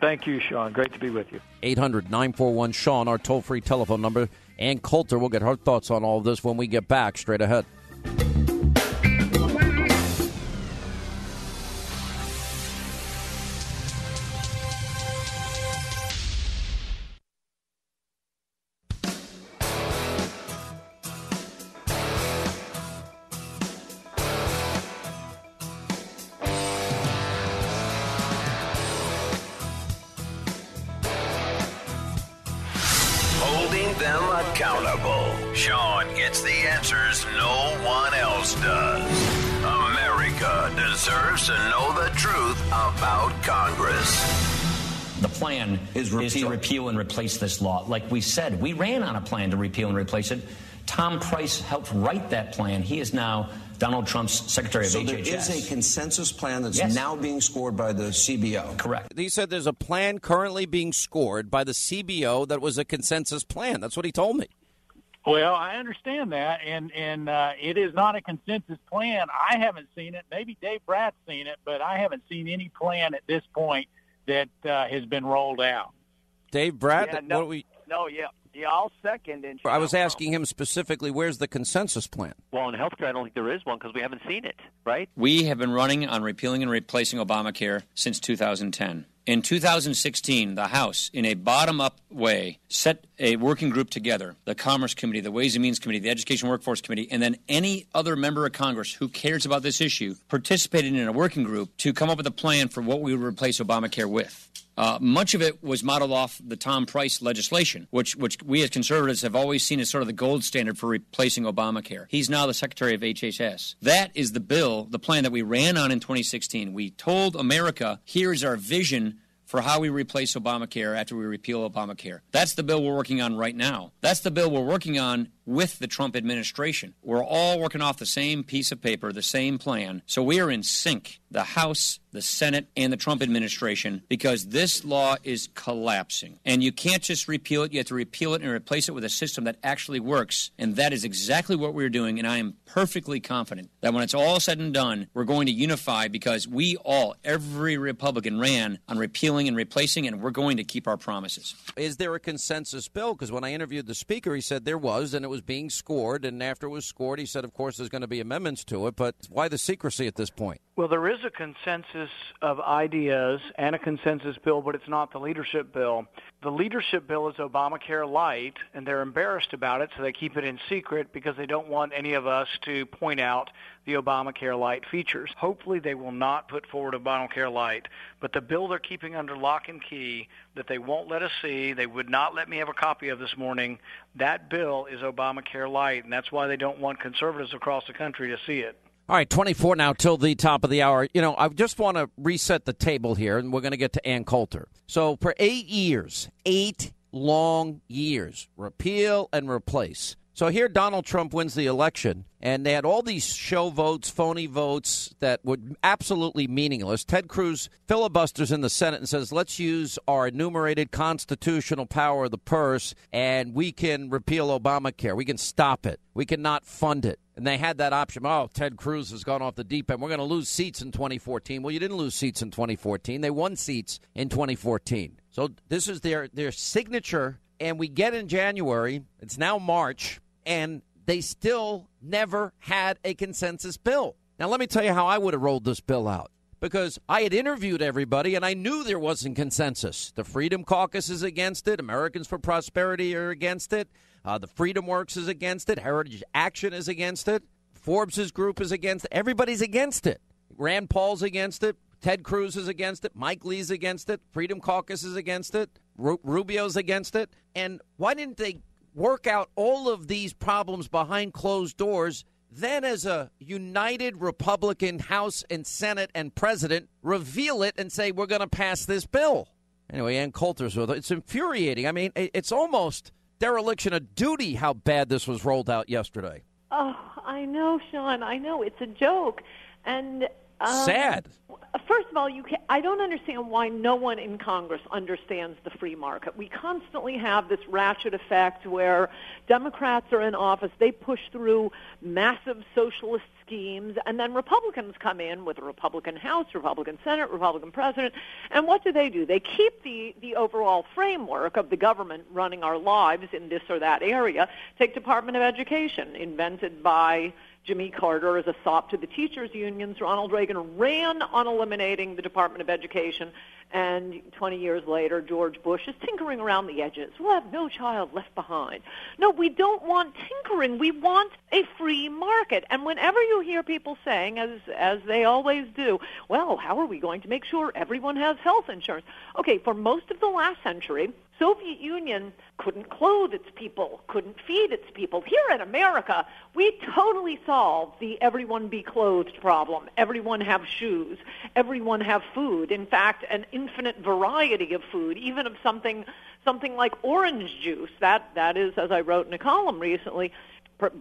Thank you, Sean. Great to be with you. 800 941 Sean, our toll free telephone number. Ann Coulter will get her thoughts on all of this when we get back straight ahead. Replace this law. Like we said, we ran on a plan to repeal and replace it. Tom Price helped write that plan. He is now Donald Trump's Secretary of so HHS. there is a consensus plan that's Yes. now being scored by the CBO. Correct. He said there's a plan currently being scored by the CBO that was a consensus plan. That's what he told me. Well, I understand that, and and uh, it is not a consensus plan. I haven't seen it. Maybe Dave Brat's seen it, but I haven't seen any plan at this point that uh, has been rolled out. Dave Brat, Yeah, no, what we, no, yeah, yeah, I'll second. And I was asking him specifically, where's the consensus plan? Well, in healthcare, I don't think there is one because we haven't seen it, right? We have been running on repealing and replacing Obamacare since 2010. In 2016, the House, in a bottom up way, set a working group together the Commerce Committee, the Ways and Means Committee, the Education Workforce Committee, and then any other member of Congress who cares about this issue participated in a working group to come up with a plan for what we would replace Obamacare with. Uh, much of it was modeled off the Tom Price legislation, which, which we as conservatives have always seen as sort of the gold standard for replacing Obamacare. He's now the Secretary of HHS. That is the bill, the plan that we ran on in 2016. We told America, here is our vision for how we replace Obamacare after we repeal Obamacare. That's the bill we're working on right now. That's the bill we're working on with the Trump administration. We're all working off the same piece of paper, the same plan. So we are in sync, the House, the Senate, and the Trump administration, because this law is collapsing. And you can't just repeal it, you have to repeal it and replace it with a system that actually works. And that is exactly what we're doing. And I am perfectly confident that when it's all said and done, we're going to unify because we all, every Republican, ran on repealing and replacing, and we're going to keep our promises. Is there a consensus bill? Because when I interviewed the speaker, he said there was, and it was being scored. And after it was scored, he said, of course, there's going to be amendments to it. But why the secrecy at this point? Well, there is a consensus of ideas and a consensus bill, but it's not the leadership bill. The leadership bill is Obamacare light, and they're embarrassed about it, so they keep it in secret because they don't want any of us to point out the Obamacare light features. Hopefully, they will not put forward Obamacare light, but the bill they're keeping under lock and key that they won't let us see, they would not let me have a copy of this morning, that bill is Obamacare light, and that's why they don't want conservatives across the country to see it. All right, 24 now till the top of the hour. You know, I just want to reset the table here, and we're going to get to Ann Coulter. So, for eight years, eight long years, repeal and replace. So here Donald Trump wins the election, and they had all these show votes, phony votes that were absolutely meaningless. Ted Cruz filibusters in the Senate and says, let's use our enumerated constitutional power of the purse, and we can repeal Obamacare. We can stop it. We cannot fund it. And they had that option. Oh, Ted Cruz has gone off the deep end. We're going to lose seats in 2014. Well, you didn't lose seats in 2014. They won seats in 2014. So this is their, their signature and we get in January, it's now March, and they still never had a consensus bill. Now, let me tell you how I would have rolled this bill out because I had interviewed everybody and I knew there wasn't consensus. The Freedom Caucus is against it, Americans for Prosperity are against it, uh, the Freedom Works is against it, Heritage Action is against it, Forbes's group is against it. Everybody's against it. Rand Paul's against it. Ted Cruz is against it. Mike Lee's against it. Freedom Caucus is against it. Rubio's against it. And why didn't they work out all of these problems behind closed doors? Then, as a united Republican House and Senate and President, reveal it and say, we're going to pass this bill. Anyway, Ann Coulter's with it. It's infuriating. I mean, it's almost dereliction of duty how bad this was rolled out yesterday. Oh, I know, Sean. I know. It's a joke. And um, sad. First of all, you can, I don't understand why no one in Congress understands the free market. We constantly have this ratchet effect where Democrats are in office, they push through massive socialist schemes, and then Republicans come in with a Republican House, Republican Senate, Republican President, and what do they do? They keep the, the overall framework of the government running our lives in this or that area. Take Department of Education, invented by Jimmy Carter as a sop to the teachers' unions. Ronald Reagan ran on eliminating the Department of Education, and 20 years later, George Bush is tinkering around the edges. We'll have no child left behind. No, we don't want tinkering. We want a free market. And whenever you hear people saying, as as they always do, well, how are we going to make sure everyone has health insurance? Okay, for most of the last century, Soviet Union couldn't clothe its people, couldn't feed its people. Here in America, we totally solved the everyone be clothed problem. Everyone have shoes, everyone have food. In fact, an infinite variety of food, even of something something like orange juice. That that is as I wrote in a column recently,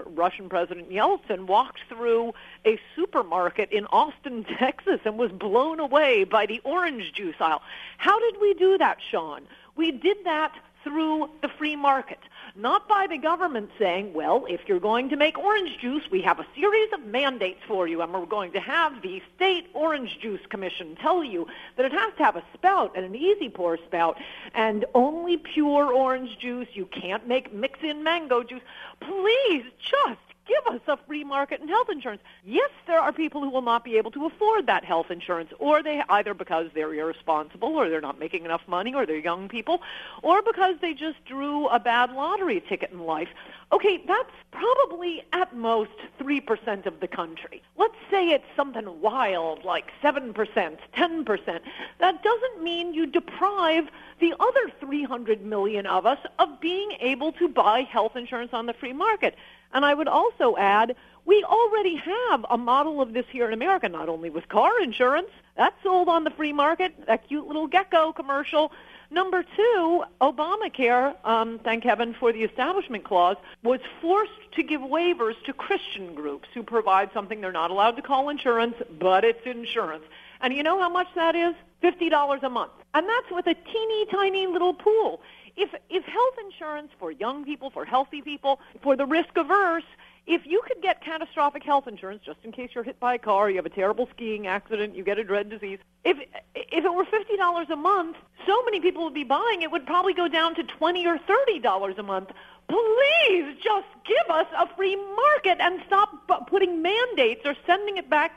Russian President Yeltsin walked through a supermarket in Austin, [laughs] Texas, and was blown away by the orange juice aisle. How did we do that, Sean? We did that through the free market, not by the government saying, well, if you're going to make orange juice, we have a series of mandates for you, and we're going to have the state orange juice commission tell you that it has to have a spout and an easy pour spout, and only pure orange juice. You can't make mix-in mango juice. Please just give us a free market in health insurance. Yes, there are people who will not be able to afford that health insurance, or they either because they're irresponsible, or they're not making enough money, or they're young people, or because they just drew a bad lottery ticket in life. Okay, that's probably at most 3% of the country. Let's say it's something wild like 7%, 10%. That doesn't mean you deprive the other 300 million of us of being able to buy health insurance on the free market. And I would also add, we already have a model of this here in America, not only with car insurance, that's sold on the free market, that cute little gecko commercial. Number two, Obamacare, um, thank heaven for the Establishment Clause, was forced to give waivers to Christian groups who provide something they're not allowed to call insurance, but it's insurance. And you know how much that is? $50 a month. And that's with a teeny tiny little pool if if health insurance for young people, for healthy people, for the risk averse, if you could get catastrophic health insurance just in case you're hit by a car, you have a terrible skiing accident, you get a dread disease. If if it were fifty dollars a month, so many people would be buying, it would probably go down to 20 or $30 a month. Please just give us a free market and stop putting mandates or sending it back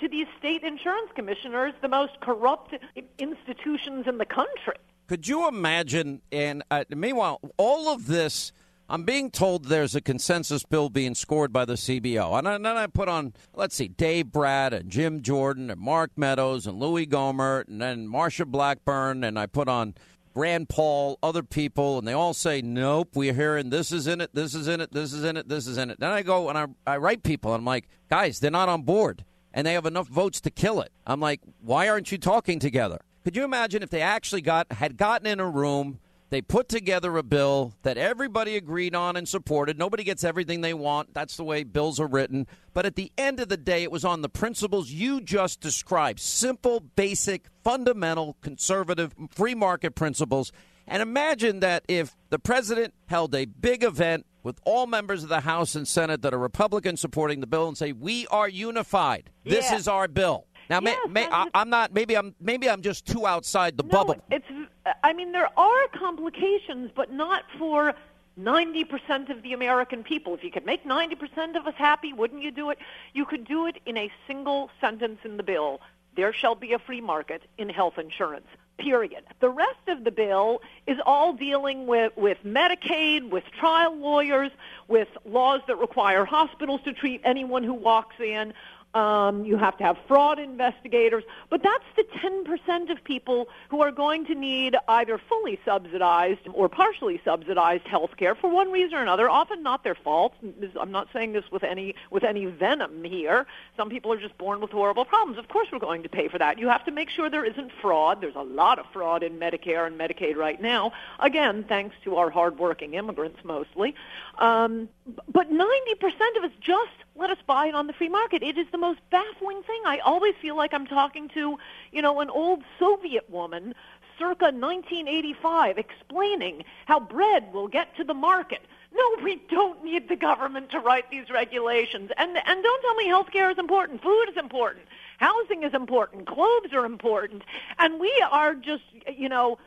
to these state insurance commissioners, the most corrupt institutions in the country. Could you imagine? And uh, meanwhile, all of this I'm being told there's a consensus bill being scored by the CBO. And, then I put on, let's see, Dave Brat and Jim Jordan and Mark Meadows and Louis Gohmert and then Marsha Blackburn. And I put on Rand Paul, other people, and they all say, nope, we're hearing this is in it, this is in it, this is in it, this is in it. Then I go and I, I write people, and I'm like, guys, they're not on board. And they have enough votes to kill it. I'm like, why aren't you talking together? Could you imagine if they actually got had gotten in a room they put together a bill that everybody agreed on and supported. Nobody gets everything they want. That's the way bills are written. But at the end of the day, it was on the principles you just described simple, basic, fundamental, conservative, free market principles. And imagine that if the president held a big event with all members of the House and Senate that are Republican supporting the bill and say, We are unified. This yeah. is our bill. Now, yes, may, may, I, am not. Maybe I'm. Maybe I'm just too outside the no, bubble. It's. I mean, there are complications, but not for 90% of the American people. If you could make 90% of us happy, wouldn't you do it? You could do it in a single sentence in the bill. There shall be a free market in health insurance. Period. The rest of the bill is all dealing with, with Medicaid, with trial lawyers, with laws that require hospitals to treat anyone who walks in, um, you have to have fraud investigators. But that's the 10% of people who are going to need either fully subsidized or partially subsidized health care for one reason or another, often not their fault. I'm not saying this with any, with any venom here. Some people are just born with horrible problems. Of course we're going to pay for that. You have to make sure there isn't fraud. There's a lot of fraud in Medicare and Medicaid right now. Again, thanks to our hardworking immigrants mostly. Um, but 90% of us just let us buy it on the free market. It is the most baffling thing. I always feel like I'm talking to, you know, an old Soviet woman circa 1985 explaining how bread will get to the market. No, we don't need the government to write these regulations. And and don't tell me healthcare is important. Food is important. Housing is important. Clothes are important. And we are just, you know,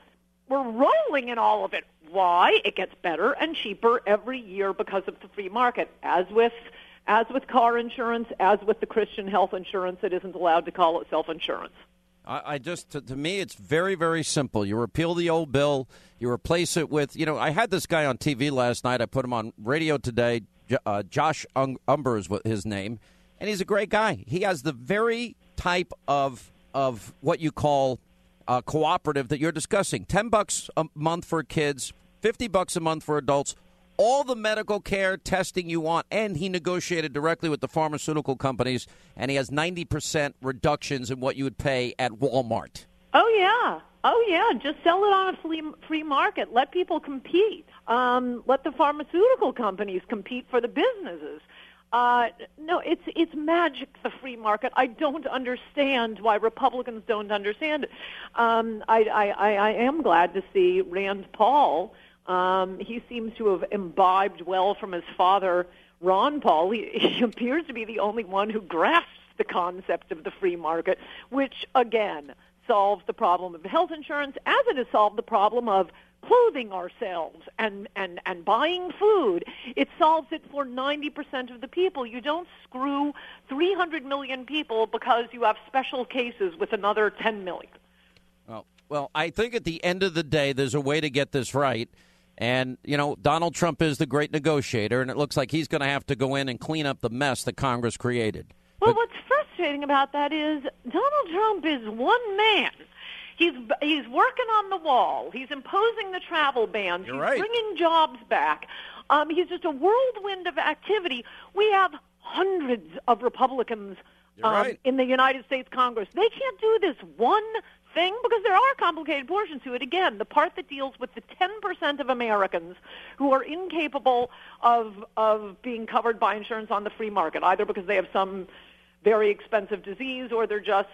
we're rolling in all of it. Why? It gets better and cheaper every year because of the free market. As with as with car insurance, as with the Christian health insurance, it isn't allowed to call itself insurance. I, just, to, to, me, it's very, very simple. You repeal the old bill, you replace it with, you know, I had this guy on TV last night. I put him on radio today. Uh, Josh Umbehr is his name, and he's a great guy. He has the very type of of what you call uh, cooperative that you're discussing. Ten bucks a month for kids, fifty bucks a month for adults all the medical care testing you want. And he negotiated directly with the pharmaceutical companies, and he has 90% reductions in what you would pay at Walmart. Oh, yeah. Oh, yeah. Just sell it on a free, free market. Let people compete. Um, let the pharmaceutical companies compete for the businesses. Uh, no, it's it's magic. The free market. I don't understand why Republicans don't understand it. Um, I, I, I am glad to see Rand Paul um, he seems to have imbibed well from his father, Ron Paul. He, [laughs] he appears to be the only one who grasps the concept of the free market, which again solves the problem of health insurance as it has solved the problem of clothing ourselves and, and, and buying food. It solves it for 90% of the people. You don't screw 300 million people because you have special cases with another 10 million. Well, well, I think at the end of the day, there's a way to get this right. And, you know, Donald Trump is the great negotiator, and it looks like he's going to have to go in and clean up the mess that Congress created. Well, but, what's frustrating about that is Donald Trump is one man. He's he's working on the wall. He's imposing the travel bans. You're he's right. bringing jobs back. Um, he's just a whirlwind of activity. We have hundreds of Republicans um, right. in the United States Congress. They can't do this one thing because there are complicated portions to it. Again, the part that deals with the 10% of Americans who are incapable of of being covered by insurance on the free market, either because they have some very expensive disease or they're just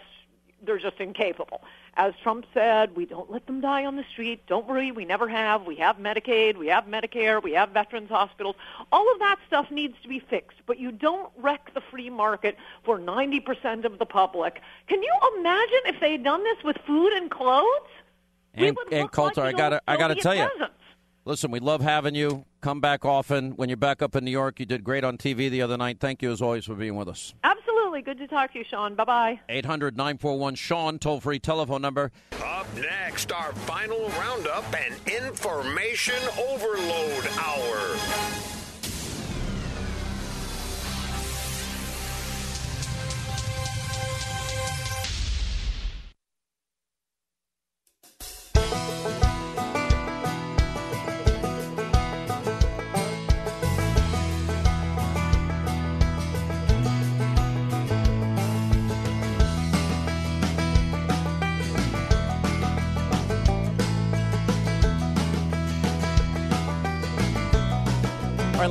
they're just incapable. As Trump said, we don't let them die on the street. Don't worry, we never have. We have Medicaid, we have Medicare, we have veterans hospitals. All of that stuff needs to be fixed, but you don't wreck the free market for 90% of the public. Can you imagine if they had done this with food and clothes? And, and Coulter, like I gotta, I gotta tell you, listen, we love having you. Come back often. When you're back up in New York, you did great on TV the other night. Thank you as always for being with us. Absolutely. Good to talk to you, Sean. Bye bye. 800 941 Sean, toll free telephone number. Up next, our final roundup and information overload hour.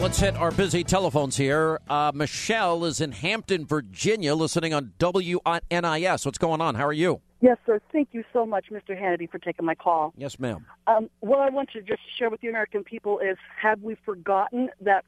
Let's hit our busy telephones here. Uh, Michelle is in Hampton, Virginia, listening on WNIS. What's going on? How are you? Yes, sir. Thank you so much, Mr. Hannity, for taking my call. Yes, ma'am. Um, what I want to just share with the American people is: have we forgotten that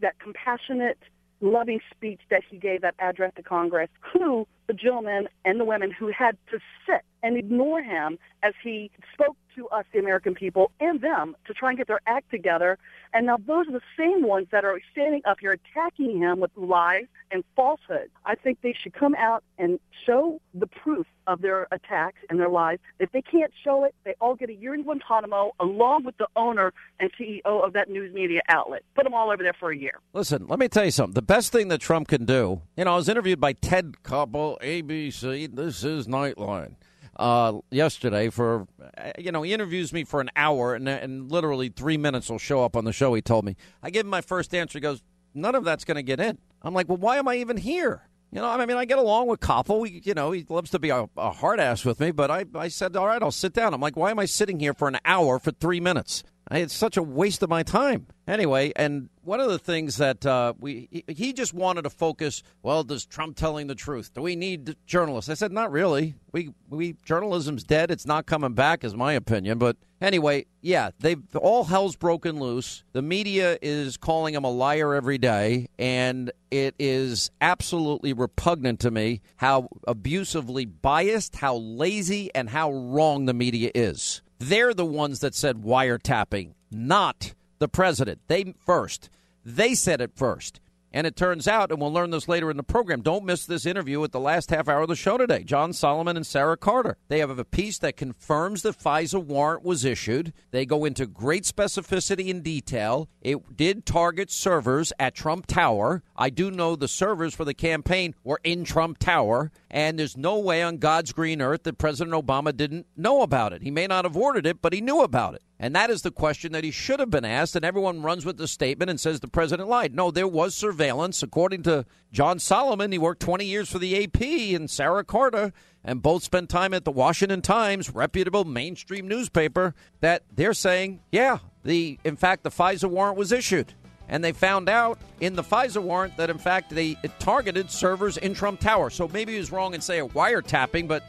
that compassionate, loving speech that he gave at address to Congress? Who the gentlemen and the women who had to sit and ignore him as he spoke to us, the American people, and them to try and get their act together. And now those are the same ones that are standing up here attacking him with lies and falsehood. I think they should come out and show the proof of their attacks and their lies. If they can't show it, they all get a year in Guantanamo along with the owner and CEO of that news media outlet. Put them all over there for a year. Listen, let me tell you something. The best thing that Trump can do, you know, I was interviewed by Ted Koppel, ABC. This is Nightline. Uh, yesterday for uh, you know he interviews me for an hour and, and literally three minutes will show up on the show. He told me I give him my first answer. He goes, none of that's going to get in. I'm like, well, why am I even here? You know, I mean, I get along with Koppel. We, you know, he loves to be a, a hard ass with me, but I, I said, all right, I'll sit down. I'm like, why am I sitting here for an hour for three minutes? It's such a waste of my time. Anyway, and one of the things that uh, we he, he just wanted to focus. Well, does Trump telling the truth? Do we need journalists? I said, not really. We we journalism's dead. It's not coming back, is my opinion. But anyway, yeah, they all hell's broken loose. The media is calling him a liar every day, and it is absolutely repugnant to me how abusively biased, how lazy, and how wrong the media is. They're the ones that said wiretapping, not the president. They first. They said it first. And it turns out, and we'll learn this later in the program, don't miss this interview at the last half hour of the show today. John Solomon and Sarah Carter. They have a piece that confirms the FISA warrant was issued. They go into great specificity and detail. It did target servers at Trump Tower. I do know the servers for the campaign were in Trump Tower, and there's no way on God's green earth that President Obama didn't know about it. He may not have ordered it, but he knew about it. And that is the question that he should have been asked. And everyone runs with the statement and says the president lied. No, there was surveillance. According to John Solomon, he worked 20 years for the AP and Sarah Carter, and both spent time at the Washington Times, reputable mainstream newspaper, that they're saying, yeah, the in fact, the FISA warrant was issued. And they found out in the FISA warrant that, in fact, they targeted servers in Trump Tower. So maybe he was wrong in saying wiretapping, but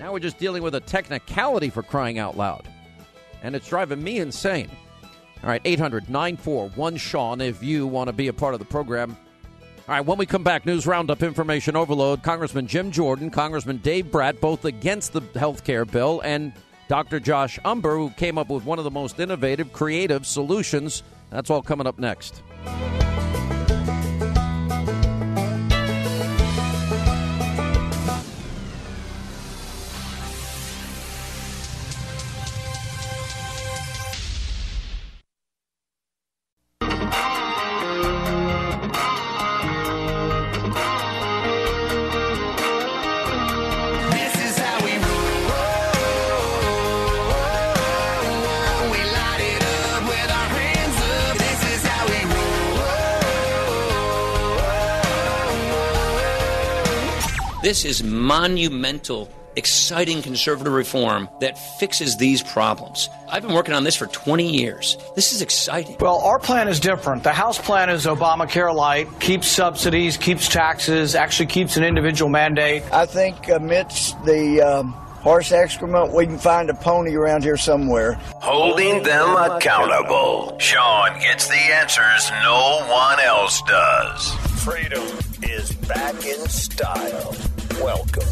now we're just dealing with a technicality for crying out loud and it's driving me insane. All right, 800 941 Sean, if you want to be a part of the program. All right, when we come back, news roundup, information overload. Congressman Jim Jordan, Congressman Dave Brat, both against the health care bill, and Dr. Josh Umbehr, who came up with one of the most innovative, creative solutions. That's all coming up next. This is monumental, exciting conservative reform that fixes these problems. I've been working on this for 20 years. This is exciting. Well, our plan is different. The House plan is Obamacare light, keeps subsidies, keeps taxes, actually keeps an individual mandate. I think amidst the um, horse excrement, we can find a pony around here somewhere. Holding them accountable. Sean gets the answers no one else does. Freedom is back in style. Welcome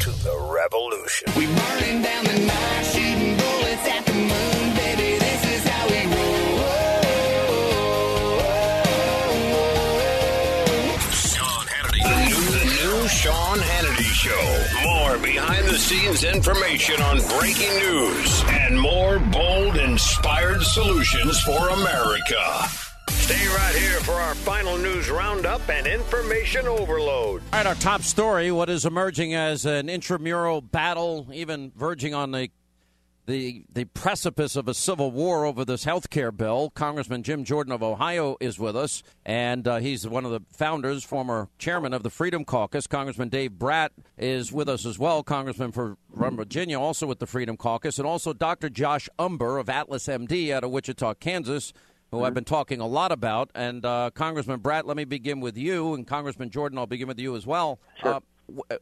to the revolution. We burning down the night, shooting bullets at the moon, baby. This is how we roll. Sean Hannity, the new, the new Sean Hannity Show. More behind the scenes information on breaking news and more bold, inspired solutions for America. Stay right here for our final news roundup and information overload. All right, our top story what is emerging as an intramural battle, even verging on the the the precipice of a civil war over this health care bill. Congressman Jim Jordan of Ohio is with us, and uh, he's one of the founders, former chairman of the Freedom Caucus. Congressman Dave Brat is with us as well, congressman for from Virginia, also with the Freedom Caucus, and also Dr. Josh Umbehr of Atlas MD out of Wichita, Kansas. Who I've been talking a lot about. And uh, Congressman Brat, let me begin with you. And Congressman Jordan, I'll begin with you as well. Uh, w- uh,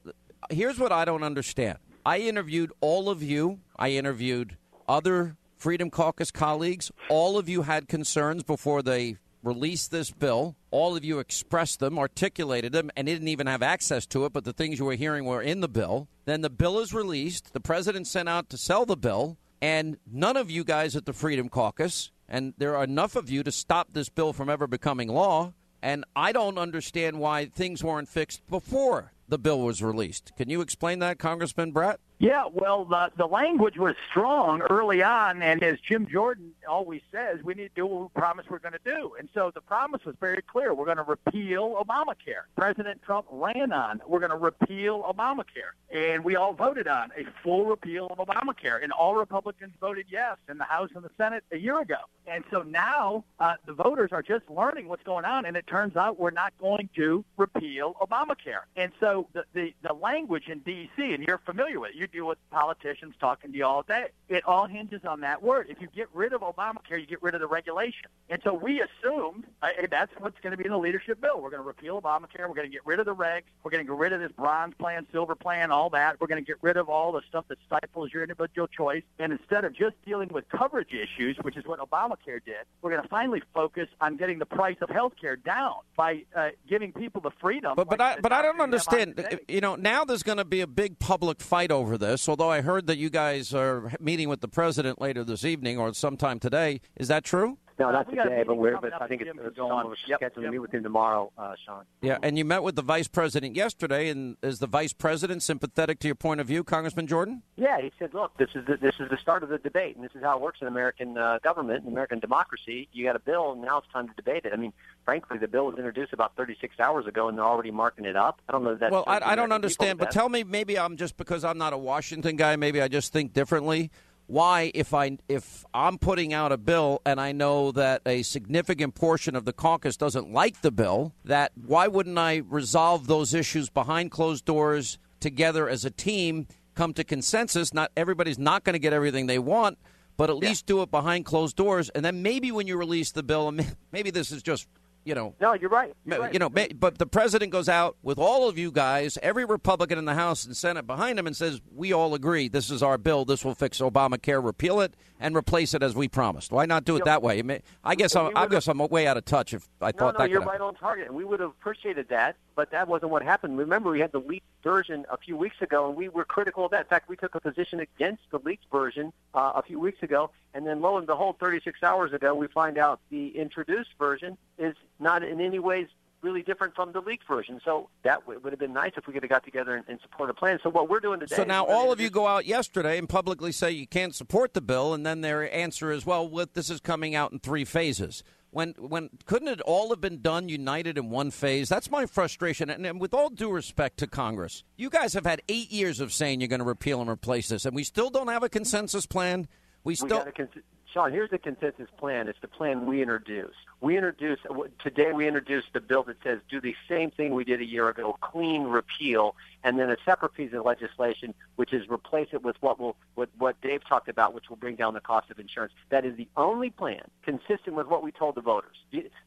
here's what I don't understand. I interviewed all of you. I interviewed other Freedom Caucus colleagues. All of you had concerns before they released this bill. All of you expressed them, articulated them, and didn't even have access to it, but the things you were hearing were in the bill. Then the bill is released. The president sent out to sell the bill, and none of you guys at the Freedom Caucus, and there are enough of you to stop this bill from ever becoming law. And I don't understand why things weren't fixed before the bill was released. Can you explain that, Congressman Brat? Yeah, well, the, the language was strong early on, and as Jim Jordan always says, we need to do what we promise we're going to do. And so the promise was very clear. We're going to repeal Obamacare. President Trump ran on, we're going to repeal Obamacare. And we all voted on a full repeal of Obamacare. And all Republicans voted yes in the House and the Senate a year ago. And so now uh, the voters are just learning what's going on, and it turns out we're not going to repeal Obamacare. And so the, the, the language in D.C., and you're familiar with it, you deal with politicians talking to you all day. It all hinges on that word. If you get rid of Obamacare, you get rid of the regulation. And so we assumed hey, that's what's going to be in the leadership bill. We're going to repeal Obamacare. We're going to get rid of the regs. We're going to get rid of this bronze plan, silver plan, all that. We're going to get rid of all the stuff that stifles your individual choice. And instead of just dealing with coverage issues, which is what Obamacare did, we're going to finally focus on getting the price of health care down by uh, giving people the freedom. But but I but I don't understand. You know, now there's going to be a big public fight over this. Although I heard that you guys are meeting with the president later this evening or sometime today. Is that true? No, not we got a today, but we're. But I think it's Jim can it's on. on. We're Yep, scheduled to yep. meet with him tomorrow, uh, Sean. Yeah, and you met with the vice president yesterday, and is the vice president sympathetic to your point of view, Congressman Jordan? Yeah, he said, "Look, this is the, this is the start of the debate, and this is how it works in American uh, government, in American democracy. You got a bill, and now it's time to debate it. I mean, frankly, the bill was introduced about 36 hours ago, and they're already marking it up. I don't know if that's well, I, I don't understand, but the tell me, maybe I'm just because I'm not a Washington guy, maybe I just think differently. Why, if I if I'm putting out a bill and I know that a significant portion of the caucus doesn't like the bill, that why wouldn't I resolve those issues behind closed doors together as a team, come to consensus? Not everybody's not going to get everything they want, but at least do it behind closed doors, and then maybe when you release the bill, [laughs] maybe this is just you know No, you're right. You're right. You know, but the president goes out with all of you guys, every Republican in the House and Senate behind him, and says, "We all agree this is our bill. This will fix Obamacare. Repeal it and replace it as we promised." Why not do it that way? I, mean, I guess I'm, I guess I'm way out of touch if I No, thought no, that you're could right on target, and we would have appreciated that, but that wasn't what happened. Remember, we had the leaked version a few weeks ago, and we were critical of that. In fact, we took a position against the leaked version uh, a few weeks ago, and then lo and behold, 36 hours ago, we find out the introduced version is not in any ways really different from the leaked version. So that w- would have been nice if we could have got together and, and support a plan. So what we're doing today. So now all of you go out yesterday and publicly say you can't support the bill, and then their answer is, "Well, what, this is coming out in three phases." When when couldn't it all have been done united in one phase? That's my frustration. And, and with all due respect to Congress, you guys have had eight years of saying you're going to repeal and replace this, and we still don't have a consensus plan. We We still. cons- Sean, here's the consensus plan. It's the plan we introduced. We introduced today. We introduced the bill that says do the same thing we did a year ago: clean repeal, and then a separate piece of legislation, which is replace it with what will what, what Dave talked about, which will bring down the cost of insurance. That is the only plan consistent with what we told the voters.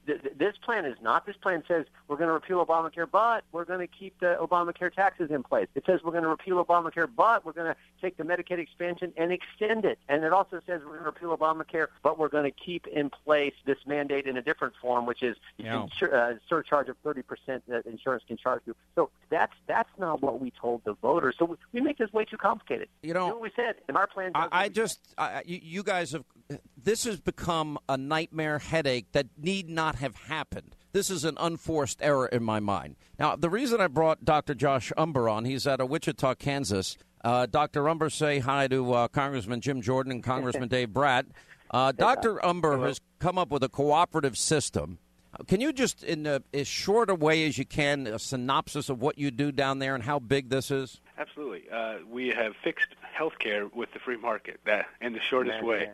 This plan is not. This plan says we're going to repeal Obamacare, but we're going to keep the Obamacare taxes in place. It says we're going to repeal Obamacare, but we're going to take the Medicaid expansion and extend it. And it also says we're going to repeal Obamacare, but we're going to keep in place this mandate in a different form, which is Yeah. insur- uh, surcharge of 30% that insurance can charge you. So that's that's not what we told the voters. So we, we make this way too complicated. You know, what we said, in our plan. I, I just, I, you, you guys have, this has become a nightmare headache that need not have happened. This is an unforced error in my mind. Now, the reason I brought Dr. Josh Umbehr on, he's out of Wichita, Kansas. Uh, Dr. Umbehr, say hi to uh, Congressman Jim Jordan and Congressman [laughs] Dave Brat. Uh, Dr. Umbehr has come up with a cooperative system. Uh, Can you just, in as short a way as you can, a synopsis of what you do down there and how big this is? Absolutely. Uh, we have fixed healthcare with the free market that in the shortest Yeah, way.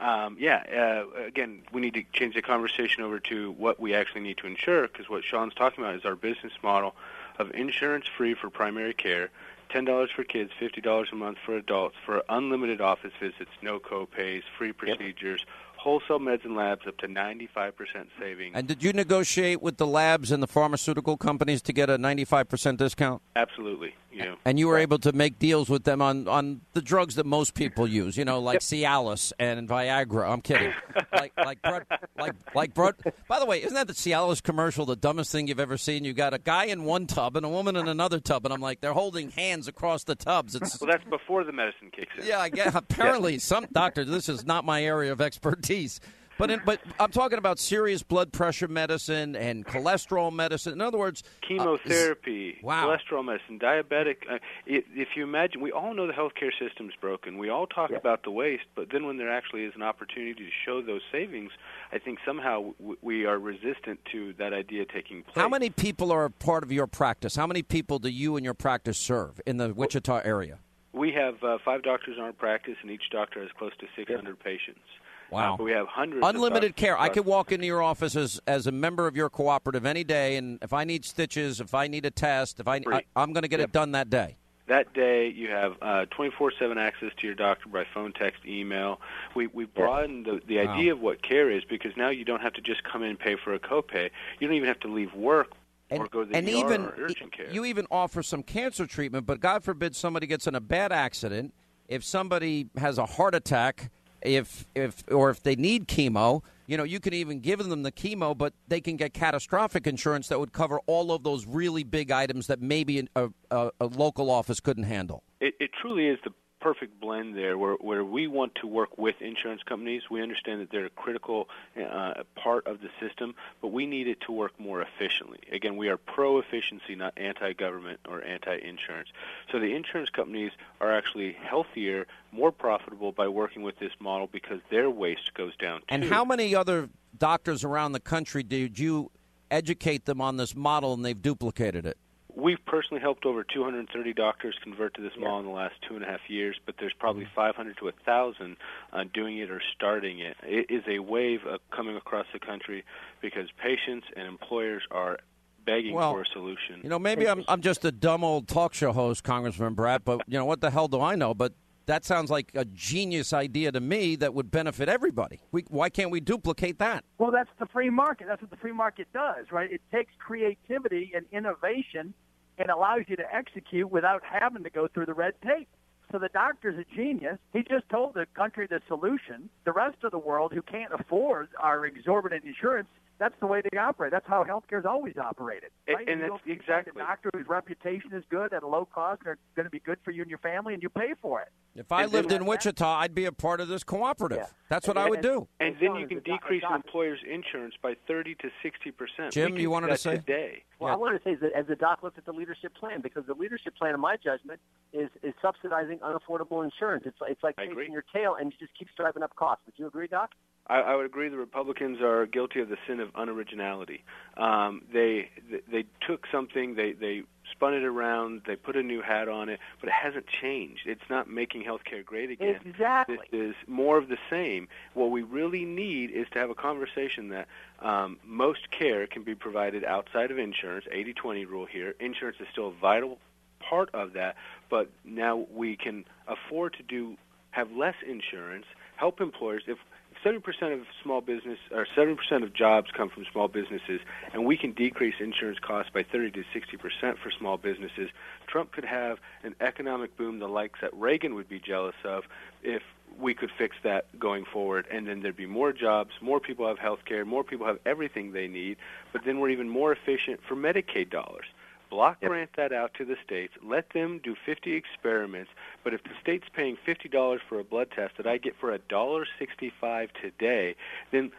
yeah, Um, yeah. Uh, again, we need to change the conversation over to what we actually need to insure because what Sean's talking about is our business model of insurance free for primary care, ten dollars for kids, fifty dollars a month for adults, for unlimited office visits, no co-pays, free procedures, wholesale meds and labs up to ninety-five percent savings. And did you negotiate with the labs and the pharmaceutical companies to get a 95% discount? Absolutely. Know. And you were able to make deals with them on, on the drugs that most people use, you know, like Cialis and Viagra. I'm kidding. like like Brett, like like Brett. By the way, isn't that the Cialis commercial the dumbest thing you've ever seen? You got a guy in one tub and a woman in another tub, and I'm like, they're holding hands across the tubs. It's Well, that's before the medicine kicks in. yeah, I guess [laughs] apparently some doctor. This is not my area of expertise, but in, but I'm talking about serious blood pressure medicine and cholesterol medicine. In other words, uh, chemotherapy, Wow. cholesterol medicine, diabetic. Uh, if you imagine, we all know the healthcare system's broken. We all talk about the waste, but then when there actually is an opportunity to show those savings, I think somehow w- we are resistant to that idea taking place. How many people are part of your practice? How many people do you and your practice serve in the Wichita area? We have uh, five doctors in our practice, and each doctor has close to 600 patients. Wow. Uh, but we have hundreds. of Unlimited care. I could walk into your office as, as a member of your cooperative any day, and if I need stitches, if I need a test, if I, I I'm going to get it done that day. That day, you have uh, 24/7 access to your doctor by phone, text, email. We we broadened the, the Wow. idea of what care is because now you don't have to just come in and pay for a copay. You don't even have to leave work or go to the and ER even or urgent care. you even offer some cancer treatment but god forbid somebody gets in a bad accident if somebody has a heart attack if if or if they need chemo you know you can even give them the chemo but they can get catastrophic insurance that would cover all of those really big items that maybe an- a, a, a local office couldn't handle. It, it truly is the perfect blend there where, where we want to work with insurance companies. We understand that they're a critical uh, part of the system, but we need it to work more efficiently. Again, we are pro efficiency, not anti government or anti insurance. So the insurance companies are actually healthier, more profitable by working with this model because their waste goes down. and how many other doctors around the country did you educate them on this model and they've duplicated it We've personally helped over 230 doctors convert to this model in the last two and a half years, but there's probably Mm-hmm. 500 to 1,000 uh, doing it or starting it. It is a wave uh, coming across the country because patients and employers are begging Well, for a solution. You know, maybe I'm I'm just a dumb old talk show host, Congressman Brat, but you know what the hell do I know? But that sounds like a genius idea to me that would benefit everybody. We, why can't we duplicate that? Well, that's the free market. That's what the free market does, right? It takes creativity and innovation and allows you to execute without having to go through the red tape. So the doctor's a genius. He just told the country the solution. The rest of the world who can't afford our exorbitant insurance, that's the way they operate. That's how healthcare's always operated. And- Right? and You that's go find exactly- a doctor whose reputation is good at a low cost and are going to be good for you and your family, and you pay for it. If I And lived in Wichita, I'd be a part of this cooperative. That's what I would do. And then you can decrease an employer's insurance by 30 to 60 percent. Jim, you wanted to say? today. Well, I want to say that as the doc looked at the leadership plan, because the leadership plan, in my judgment, is is subsidizing unaffordable insurance. It's it's like chasing your tail, and you just keeps driving up costs. Would you agree, Doc? I, I would agree. The Republicans are guilty of the sin of unoriginality. Um, they they took something, they they spun it around, they put a new hat on it, but it hasn't changed. It's not making healthcare great again. Exactly. This is more of the same. What we really need is to have a conversation that um, most care can be provided outside of insurance. 80-20 rule here. Insurance is still a vital part of that, but now we can afford to do have less insurance, help employers. If 70% of small business or 70% of jobs come from small businesses, and we can decrease insurance costs by 30 to 60% for small businesses. Trump could have an economic boom the likes that Reagan would be jealous of if we could fix that going forward, and then there'd be more jobs, more people have health care, more people have everything they need, but then we're even more efficient for Medicaid dollars. Block grant that out to the states. Let them do 50 experiments. But if the state's paying $50 for a blood test that I get for a dollar 65 today, then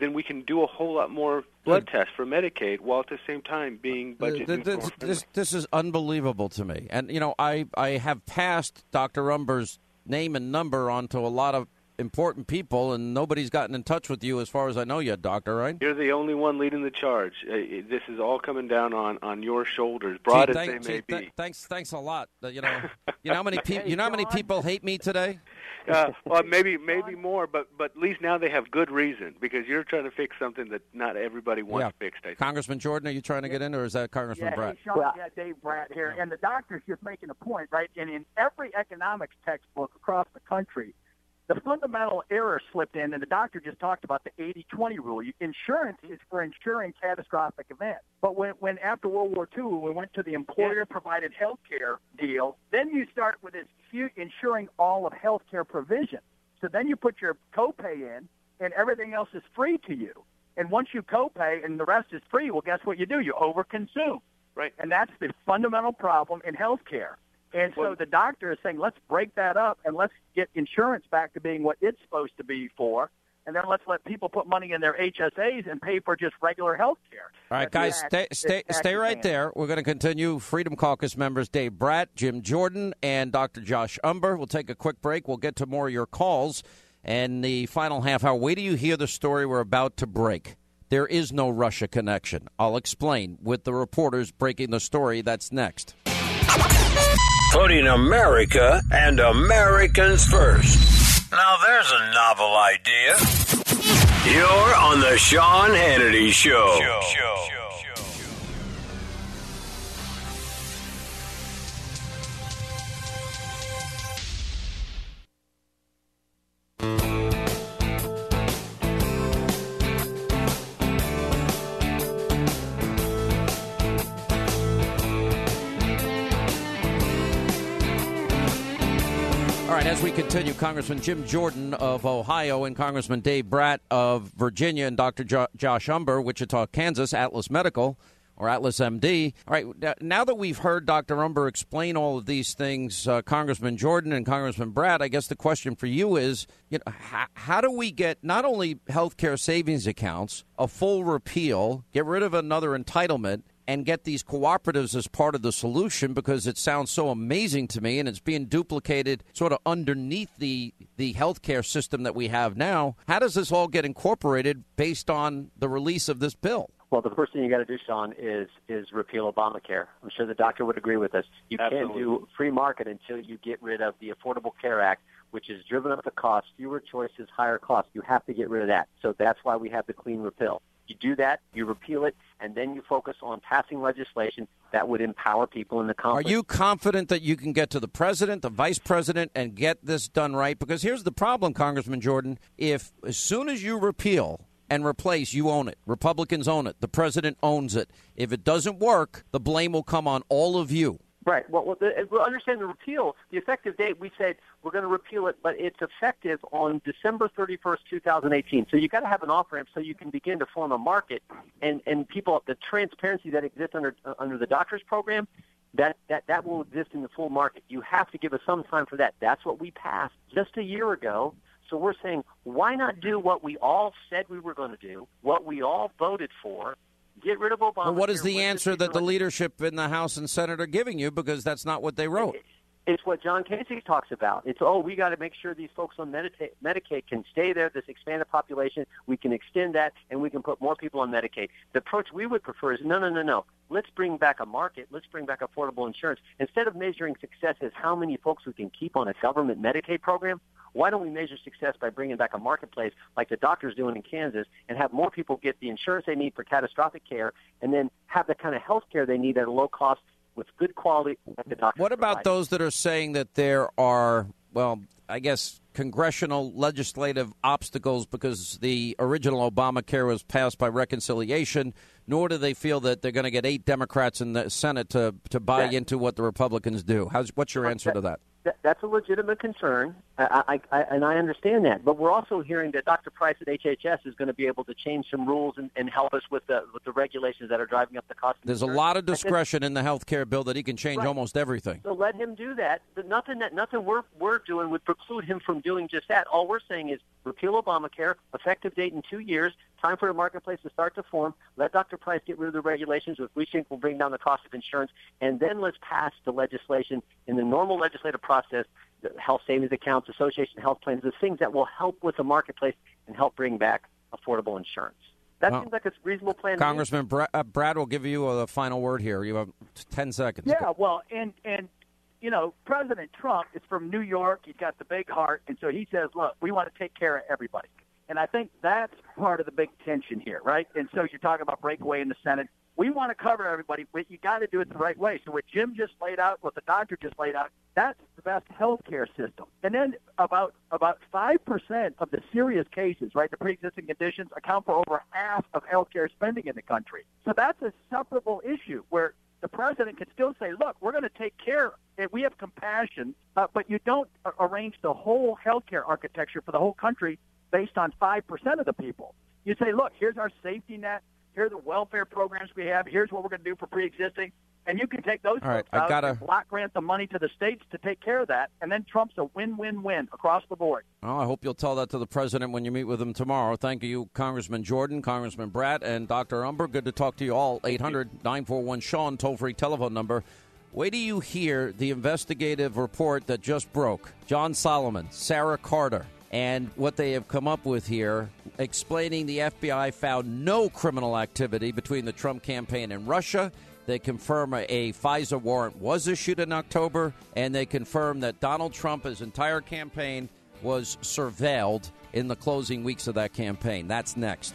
then we can do a whole lot more blood tests for Medicaid while at the same time being uh, budget Th- th- neutral. this, this is unbelievable to me. And, you know, I, I have passed Dr. Umbehr's name and number onto a lot of important people, and nobody's gotten in touch with you as far as I know yet, Doctor, right? You're the only one leading the charge. Uh, this is all coming down on, on your shoulders, broad Gee, as they gee, may th- be. thanks, thanks a lot. Uh, You know, [laughs] you know how many people, you know how many people hate me today? Uh, well, maybe [laughs] maybe more, but but at least now they have good reason because you're trying to fix something that not everybody wants Yeah. fixed. I think. Congressman Jordan, are you trying to get in, or is that Congressman yeah, Brett? Hey, Sean, yeah, Dave Brat here, and the doctor's just making a point, right? And in every economics textbook across the country, the fundamental error slipped in, and the doctor just talked about the 80-20 rule. You, insurance is for insuring catastrophic events. But when, when after World War II, we went to the employer-provided health care deal, then you start with this insuring all of health care provision. So then you put your copay in, and everything else is free to you. And once you copay and the rest is free, well, guess what you do? You overconsume. Right. And that's the fundamental problem in healthcare. And so the doctor is saying, let's break that up and let's get insurance back to being what it's supposed to be for. And then let's let people put money in their HSAs and pay for just regular health care. All right, guys, stay stay stay right there. We're going to continue. Freedom Caucus members Dave Brat, Jim Jordan, and Dr. Josh Umbehr. We'll take a quick break. We'll get to more of your calls and the final half hour. Wait till you hear the story we're about to break. There is no Russia connection. I'll explain with the reporters breaking the story. That's next. Putting America and Americans first. Now there's a novel idea. You're on the Sean Hannity Show. All right, as we continue, Congressman Jim Jordan of Ohio and Congressman Dave Brat of Virginia and Dr. Jo- Josh Umbehr, Wichita, Kansas, Atlas Medical or Atlas MD. All right, now that we've heard Dr. Umbehr explain all of these things, uh, Congressman Jordan and Congressman Brat, I guess the question for you is, you know, how, how do we get not only health care savings accounts, a full repeal, get rid of another entitlement, and get these cooperatives as part of the solution because it sounds so amazing to me and it's being duplicated sort of underneath the the healthcare system that we have now. How does this all get incorporated based on the release of this bill? Well, the first thing you got to do, Sean, is is repeal Obamacare. I'm sure the doctor would agree with us. You can't do free market until you get rid of the Affordable Care Act, which has driven up the cost. Fewer choices, higher costs. You have to get rid of that. So that's why we have the clean repeal. You do that, you repeal it, and then you focus on passing legislation that would empower people in the Are you confident that you can get to the president, the vice president, and get this done right? Because here's the problem, Congressman Jordan. If as soon as you repeal and replace, you own it. Republicans own it. The president owns it. If it doesn't work, the blame will come on all of you. Right. Well, well, the, well, understand the repeal. The effective date, we said we're going to repeal it, but it's effective on December 31st, 2018. So you've got to have an off ramp so you can begin to form a market, and and people the transparency that exists under uh, under the doctors program. That, that that will exist in the full market. You have to give us some time for that. That's what we passed just a year ago. So we're saying, why not do what we all said we were going to do, what we all voted for, get rid of Obama. Well, what is the answer that the leadership in the House and Senate are giving you? Because that's not what they wrote. It's what John Kasich talks about. It's oh, we got to make sure these folks on Medicaid, Medicaid can stay there. This expanded population, we can extend that, and we can put more people on Medicaid. The approach we would prefer is no, no, no, no. Let's bring back a market. Let's bring back affordable insurance. Instead of measuring success as how many folks we can keep on a government Medicaid program, why don't we measure success by bringing back a marketplace like the doctors doing in Kansas and have more people get the insurance they need for catastrophic care, and then have the kind of health care they need at a low cost with good quality the What about those that are saying that there are, well, I guess congressional legislative obstacles because the original Obamacare was passed by reconciliation, nor do they feel that they're going to get eight Democrats in the Senate to, to buy That- into what the Republicans do? How's, what's your answer to that? That, that's a legitimate concern, I, I, I, and I understand that, but we're also hearing that Dr. Price at HHS is going to be able to change some rules and, and help us with the with the regulations that are driving up the cost. Of There's a lot of discretion in the health care bill that he can change Right. almost everything. So let him do that. Nothing that nothing we're we're doing would preclude him from doing just that. All we're saying is repeal Obamacare, effective date in two years. Time for the marketplace to start to form. Let Dr. Price get rid of the regulations, which we think will bring down the cost of insurance, and then let's pass the legislation in the normal legislative process. The health savings accounts, association health plans, the things that will help with the marketplace and help bring back affordable insurance. That Well, seems like a reasonable plan. to me. Congressman Brat, uh, Brat will give you a final word here. You have 10 seconds. Yeah, well, and and you know, President Trump is from New York. He's got the big heart, and so he says, "Look, we want to take care of everybody." And I think that's part of the big tension here, right? And so you're talking about breakaway in the Senate. We want to cover everybody, but you got to do it the right way. So what Jim just laid out, what the doctor just laid out, that's the best health care system. And then about about five percent of the serious cases, right, the pre-existing conditions account for over half of health care spending in the country. So that's a separable issue where the president can still say, look, we're going to take care, and we have compassion, uh, but you don't arrange the whole healthcare architecture for the whole country based on 5% of the people. You say, look, here's our safety net, here are the welfare programs we have, here's what we're going to do for pre-existing, and you can take those All right, folks I out gotta- block grant the money to the states to take care of that, and then Trump's a win-win-win across the board. Well, I hope you'll tell that to the president when you meet with him tomorrow. Thank you, Congressman Jordan, Congressman Brat, and Dr. Umbehr. Good to talk to you all. 800 941 Sean, toll free telephone number. Wait till you hear the investigative report that just broke. John Solomon, Sarah Carter, and what they have come up with here, explaining the FBI found no criminal activity between the Trump campaign and Russia. They confirm a, FISA warrant was issued in October, and they confirm that Donald Trump, his entire campaign, was surveilled in the closing weeks of that campaign. That's next.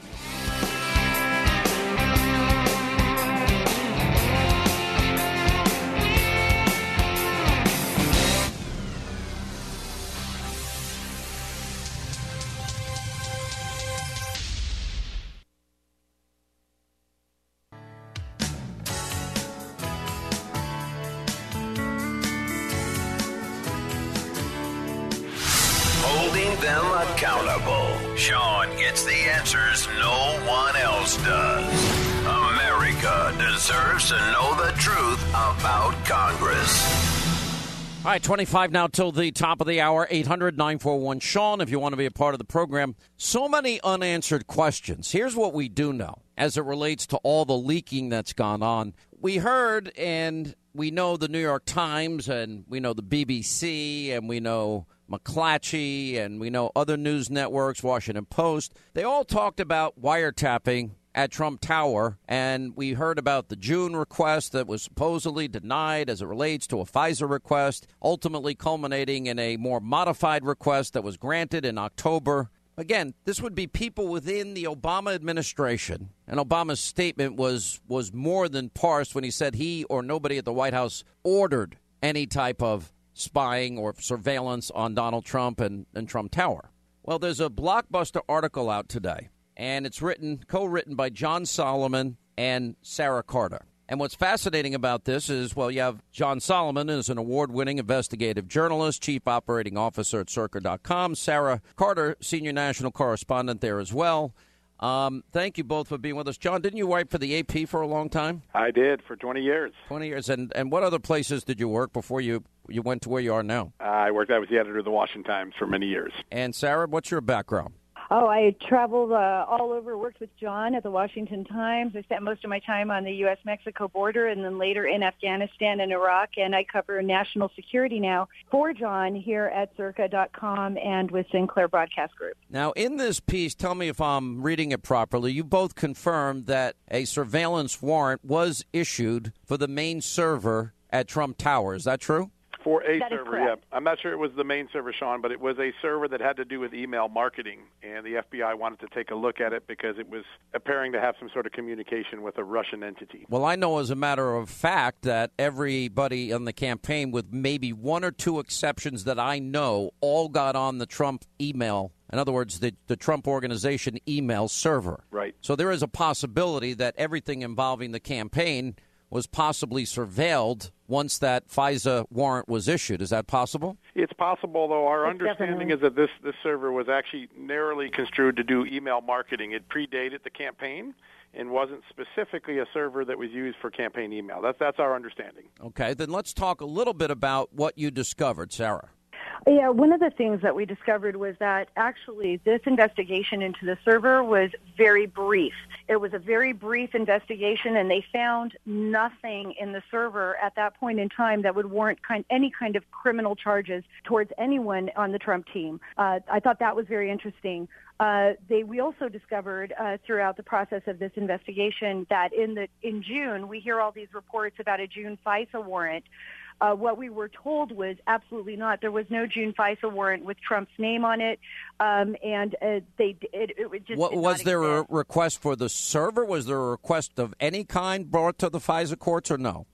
Right, 25 now till the top of the hour, 800 941 Sean, if you want to be a part of the program. So many unanswered questions. Here's what we do know as it relates to all the leaking that's gone on. We heard and we know the New York Times and we know the BBC and we know McClatchy and we know other news networks, Washington Post. They all talked about wiretapping at Trump Tower, and we heard about the June request that was supposedly denied as it relates to a FISA request, ultimately culminating in a more modified request that was granted in October. Again, this would be people within the Obama administration, and Obama's statement was was more than parsed when he said he or nobody at the White House ordered any type of spying or surveillance on Donald Trump and, and Trump Tower. Well, there's a blockbuster article out today, and it's written, co written by John Solomon and Sarah Carter. And what's fascinating about this is, well, you have John Solomon is an award-winning investigative journalist, chief operating officer at Circa.com. Sarah Carter, senior national correspondent there as well. Um, thank you both for being with us. John, didn't you write for the AP for a long time? I did for 20 years. 20 years. And, and what other places did you work before you, you went to where you are now? I worked. I was the editor of the Washington Times for many years. And Sarah, what's your background? Oh, I traveled uh, all over, worked with John at the Washington Times. I spent most of my time on the U.S. Mexico border and then later in Afghanistan and Iraq. And I cover national security now for John here at circa.com and with Sinclair Broadcast Group. Now, in this piece, tell me if I'm reading it properly. You both confirmed that a surveillance warrant was issued for the main server at Trump Tower. Is that true? For a That is server, yeah. I'm not sure it was the main server, Sean, but it was a server that had to do with email marketing, and the FBI wanted to take a look at it because it was appearing to have some sort of communication with a Russian entity. Well, I know as a matter of fact that everybody on the campaign, with maybe one or two exceptions that I know, all got on the Trump email. In other words, the, the Trump organization email server. Right. So there is a possibility that everything involving the campaign was possibly surveilled once that FISA warrant was issued. Is that possible? It's possible, though. Our It's understanding definitely- is that this this server was actually narrowly construed to do email marketing. It predated the campaign and wasn't specifically a server that was used for campaign email. That's that's our understanding. Okay, then let's talk a little bit about what you discovered, Sarah. Yeah, one of the things that we discovered was that actually this investigation into the server was very brief. It was a very brief investigation, and they found nothing in the server at that point in time that would warrant kind, any kind of criminal charges towards anyone on the Trump team. Uh, I thought that was very interesting. Uh, they we also discovered uh, throughout the process of this investigation that in the in June we hear all these reports about a June FISA warrant. Uh, what we were told was absolutely not. There was no June FISA warrant with Trump's name on it, um, and uh, they it, it just What, was there exist. a request for the server? Was there a request of any kind brought to the FISA courts or no?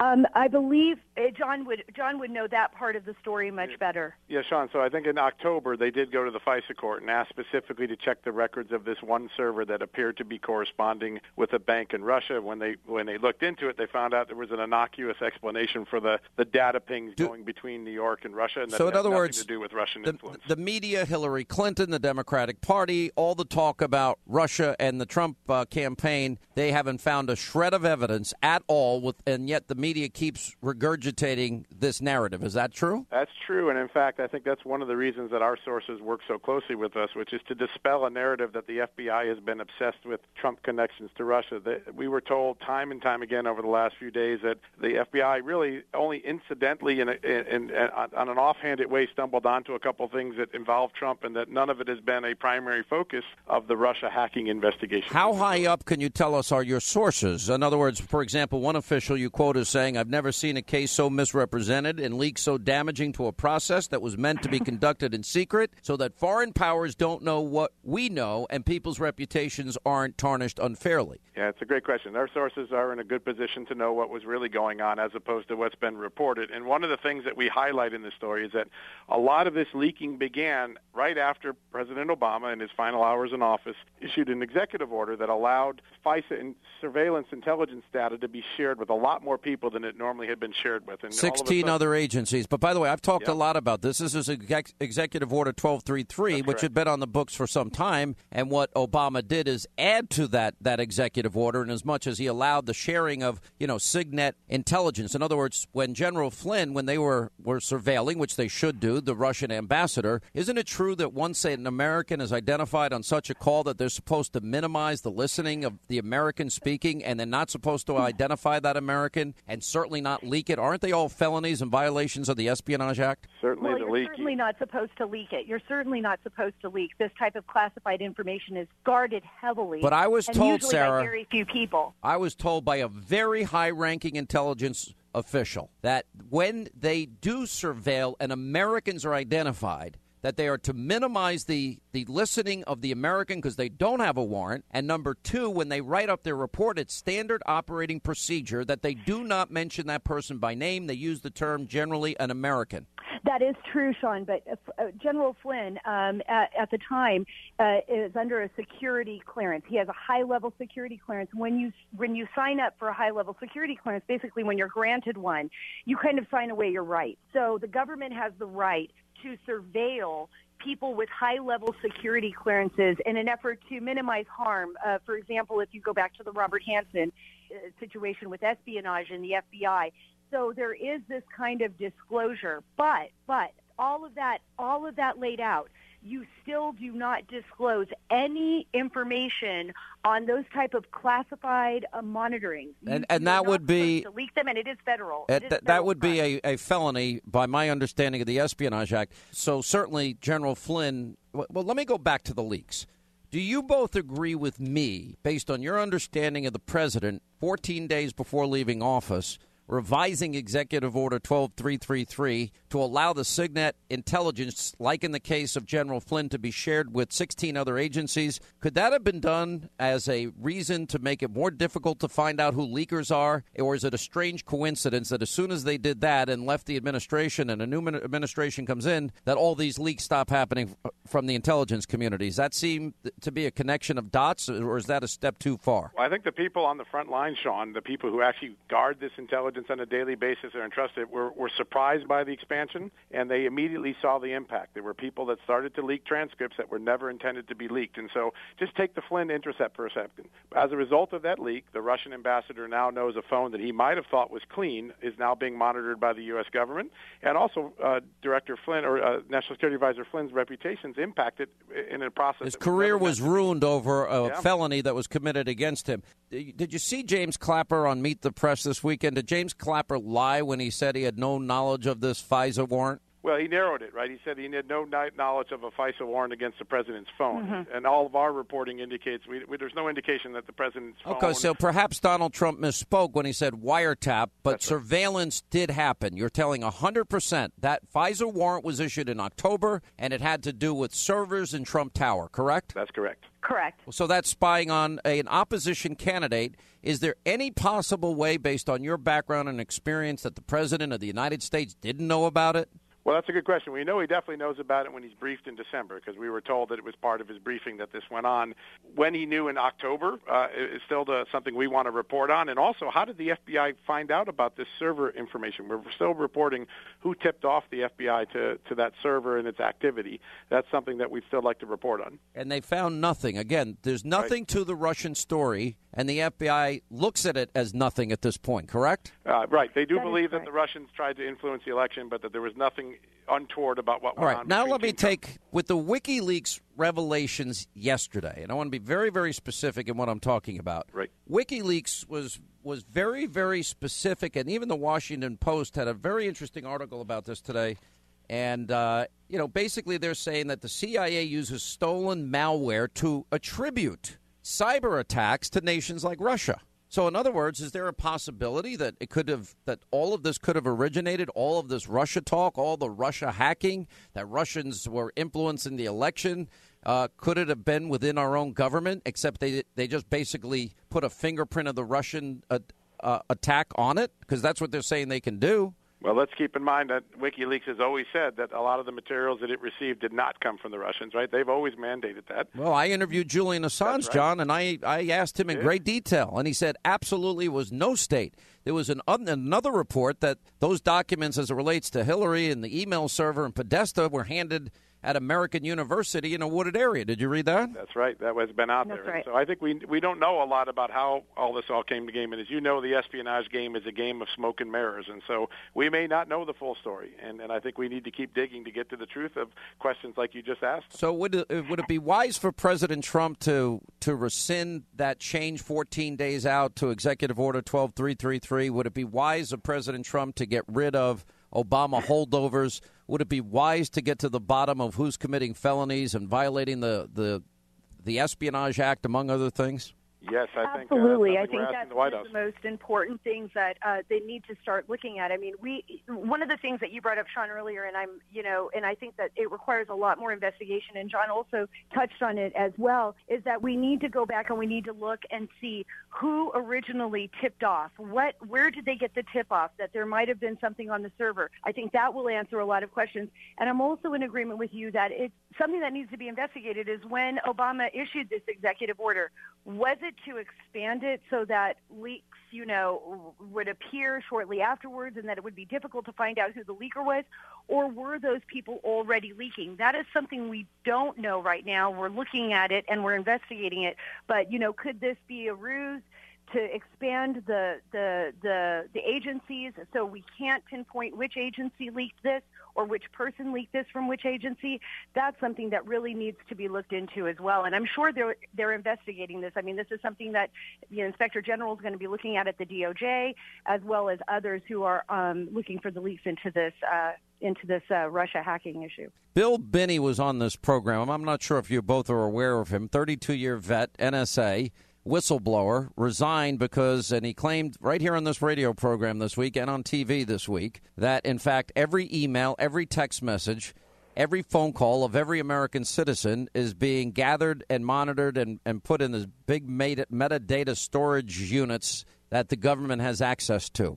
Um, I believe uh, John would John would know that part of the story much better. Yeah, Sean. So I think in October they did go to the FISA court and ask specifically to check the records of this one server that appeared to be corresponding with a bank in Russia. When they when they looked into it, they found out there was an innocuous explanation for the the data pings going between New York and Russia, and that So in other words, to do with Russian the, influence. the media, Hillary Clinton, the Democratic Party, all the talk about Russia and the Trump uh, campaign, they haven't found a shred of evidence at all, with, and yet the media keeps regurgitating this narrative. Is that true? That's true, and in fact, I think that's one of the reasons that our sources work so closely with us, which is to dispel a narrative that the FBI has been obsessed with Trump connections to Russia. We were told time and time again over the last few days that the FBI really only incidentally and in, in, on an offhanded way stumbled onto a couple things that involved Trump, and that none of it has been a primary focus of the Russia hacking investigation. How high up can you tell us are your sources? In other words, for example, one official you quote as saying, I've never seen a case so misrepresented and leaks so damaging to a process that was meant to be conducted in secret so that foreign powers don't know what we know and people's reputations aren't tarnished unfairly. Yeah, it's a great question. Our sources are in a good position to know what was really going on as opposed to what's been reported. And one of the things that we highlight in this story is that a lot of this leaking began right after President Obama, in his final hours in office, issued an executive order that allowed FISA and surveillance intelligence data to be shared with a lot more people than it normally had been shared with. And all of a 16 sudden- other agencies. But by the way, I've talked Yep. a lot about this. This is exec- Executive Order 1233, which had been on the books for some time. And what Obama did is add to that, that executive order in as much as he allowed the sharing of, you know, SIGINT intelligence. In other words, when General Flynn, when they were, were surveilling, which they should do, the Russian ambassador, isn't it true that once an American is identified on such a call that they're supposed to minimize the listening of the American speaking and they're not supposed to identify that American and certainly not leak it? Aren't they all felonies and violations of the Espionage Act? Certainly well, you're certainly not supposed to leak it. You're certainly not supposed to leak. This type of classified information is guarded heavily. But I was told, usually Sarah- by very few people. I was told by a very high ranking intelligence official that when they do surveil and Americans are identified, that they are to minimize the, the listening of the American because they don't have a warrant. And number two, when they write up their report, it's standard operating procedure that they do not mention that person by name. They use the term generally an American. That is true, Sean. But uh, uh, General Flynn, um, at, at the time, uh, is under a security clearance. He has a high-level security clearance. When you when you sign up for a high-level security clearance, basically when you're granted one, you kind of sign away your rights. So the government has the right to surveil people with high-level security clearances in an effort to minimize harm. Uh, for example, if you go back to the Robert Hanssen uh, situation with espionage and the FBI, so there is this kind of disclosure, but but all of that all of that laid out, you still do not disclose any information on those type of classified uh, monitoring. And, and that would be leak them, and it is federal. It That, is that, that would be a, a felony by my understanding of the Espionage Act. So certainly General Flynn. Well, well, let me go back to the leaks. Do you both agree with me, based on your understanding of the president, 14 days before leaving office, revising Executive Order 12333 to allow the SIGINT intelligence, like in the case of General Flynn, to be shared with 16 other agencies? Could that have been done as a reason to make it more difficult to find out who leakers are? Or is it a strange coincidence that as soon as they did that and left the administration and a new administration comes in, that all these leaks stop happening from the intelligence community. Does that seem to be a connection of dots, or is that a step too far? Well, I think the people on the front line, Sean, the people who actually guard this intelligence on a daily basis are entrusted, were, were surprised by the expansion, and they immediately saw the impact. There were people that started to leak transcripts that were never intended to be leaked. And so just take the Flynn intercept for a second. As a result of that leak, the Russian ambassador now knows a phone that he might have thought was clean is now being monitored by the U.S. government. And also, uh, Director Flynn, or uh, National Security Advisor Flynn's reputation's impacted in a process. His career was ruined over a Yeah. felony that was committed against him. Did you see James Clapper on Meet the Press this weekend? Did James Clapper lie when he said he had no knowledge of this FISA warrant? Well, he narrowed it, right? He said he had no knowledge of a FISA warrant against the president's phone, Mhm. and all of our reporting indicates we, we, there's no indication that the president's phone. Okay, so perhaps Donald Trump misspoke when he said wiretap, but surveillance did happen. You're telling 100% that FISA warrant was issued in October and it had to do with servers in Trump Tower, correct? That's correct. Correct. So that's spying on a- an opposition candidate. Is there any possible way, based on your background and experience, that the President of the United States didn't know about it? Well, that's a good question. We know he definitely knows about it when he's briefed in December because we were told that it was part of his briefing that this went on. When he knew in October uh, is still the, something we want to report on. And also, how did the FBI find out about this server information? We're still reporting who tipped off the FBI to, to that server and its activity. That's something that we'd still like to report on. And they found nothing. Again, there's nothing to the Russian story, and the FBI looks at it as nothing at this point, correct? Uh, right. They do That is believe that the Russians tried to influence the election, but that there was nothing untoward about what All right, on. now let me take with the WikiLeaks revelations yesterday, and I want to be very, very specific in what I'm talking about. Right. WikiLeaks was was very, very specific, and even the Washington Post had a very interesting article about this today. And uh, you know, basically, they're saying that the CIA uses stolen malware to attribute cyber attacks to nations like Russia. So, in other words, is there a possibility that it could have that all of this could have originated, all of this Russia talk, all the Russia hacking, that Russians were influencing the election? Uh, could it have been within our own government? Except they they just basically put a fingerprint of the Russian uh, uh, attack on it because that's what they're saying they can do. Well, let's keep in mind that WikiLeaks has always said that a lot of the materials that it received did not come from the Russians, right? They've always mandated that. Well, I interviewed Julian Assange, John, and I, I asked him in great detail, and he said absolutely was no state. There was an another report that those documents, as it relates to Hillary and the email server and Podesta, were handed at American University in a wooded area. Did you read that? That's right. That has been out That's there. right. So I think we we don't know a lot about how all this all came to game. And as you know, the espionage game is a game of smoke and mirrors. And so we may not know the full story. And and I think we need to keep digging to get to the truth of questions like you just asked. So would it, would it be wise for President Trump to to rescind that change 14 days out to Executive Order 12333? Would it be wise of President Trump to get rid of Obama holdovers? Would it be wise to get to the bottom of who's committing felonies and violating the the the Espionage Act, among other things? Yes, I think Absolutely. Uh, I think that's the one of the most important things that uh, they need to start looking at. I mean, we one of the things that you brought up, Sean, earlier, and I'm, you know, and I think that it requires a lot more investigation. And John also touched on it as well. Is that we need to go back and we need to look and see who originally tipped off. What, where did they get the tip off that there might have been something on the server? I think that will answer a lot of questions. And I'm also in agreement with you that it's something that needs to be investigated. Is when Obama issued this executive order, was it to expand it so that leaks, you know, would appear shortly afterwards and that it would be difficult to find out who the leaker was? Or were those people already leaking? That is something we don't know right now. We're looking at it and we're investigating it. But, you know, could this be a ruse? to expand the, the the the agencies so we can't pinpoint which agency leaked this or which person leaked this from which agency that's something that really needs to be looked into as well and i'm sure they're they're investigating this i mean this is something that the inspector general is going to be looking at at the doj as well as others who are um, looking for the leaks into this uh, into this uh, russia hacking issue Bill Binney was on this program. I'm not sure if you both are aware of him. 32 year vet, NSA, whistleblower, resigned because, and he claimed right here on this radio program this week and on TV this week, that in fact every email, every text message, every phone call of every American citizen is being gathered and monitored and, and put in these big meta- metadata storage units that the government has access to.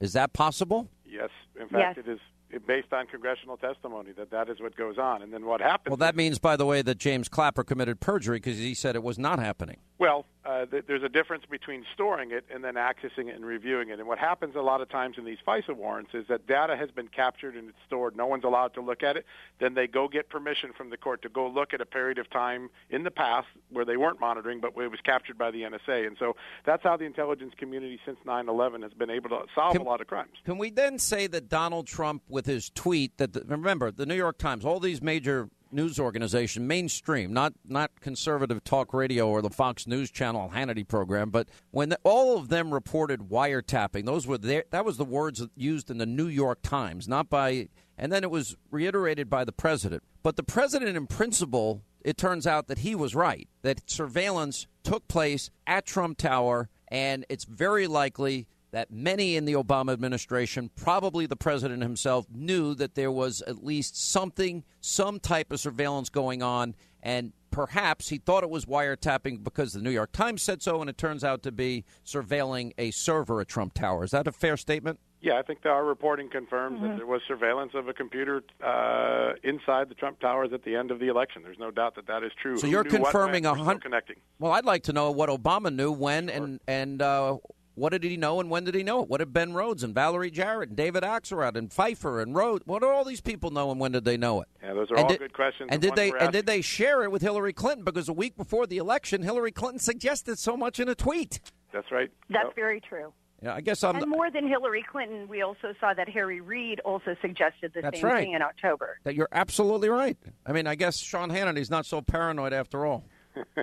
Is that possible? Yes, in fact, Yes. it is. based on congressional testimony that that is what goes on. And then what happens? Well, that means, by the way, that James Clapper committed perjury because he said it was not happening. Well, uh, th- there's a difference between storing it and then accessing it and reviewing it. And what happens a lot of times in these FISA warrants is that data has been captured and it's stored. No one's allowed to look at it. Then they go get permission from the court to go look at a period of time in the past where they weren't monitoring, but it was captured by the NSA. And so that's how the intelligence community since 9/11 has been able to solve Can- a lot of crimes. Can we then say that Donald Trump, with his tweet, that the, remember the New York Times, all these major news organization, mainstream, not not conservative talk radio or the Fox News Channel Hannity program, but when the, all of them reported wiretapping, those were their, that was the words used in the New York Times, not by, and then it was reiterated by the president. But the president, in principle, it turns out that he was right, that surveillance took place at Trump Tower, and it's very likely that many in the Obama administration, probably the president himself, knew that there was at least something, some type of surveillance going on, and perhaps he thought it was wiretapping because the New York Times said so, and it turns out to be surveilling a server at Trump Tower. Is that a fair statement? Yeah, I think our reporting confirms Mhm. that there was surveillance of a computer uh, inside the Trump Towers at the end of the election. There's no doubt that that is true. So Who you're confirming a We're hundred. connecting. Well, I'd like to know what Obama knew when and and uh, what did he know and when did he know it? What did Ben Rhodes and Valerie Jarrett and David Axelrod and Pfeiffer and Rhodes? What did all these people know and when did they know it? Yeah, those are And all did- good questions. And did they and did they share it with Hillary Clinton? Because a week before the election, Hillary Clinton suggested so much in a tweet. That's right. That's very true. Yeah, I guess I'm. and more than Hillary Clinton, we also saw that Harry Reid also suggested the same right. thing in October. That you're absolutely right. I mean, I guess Sean Hannity's not so paranoid after all.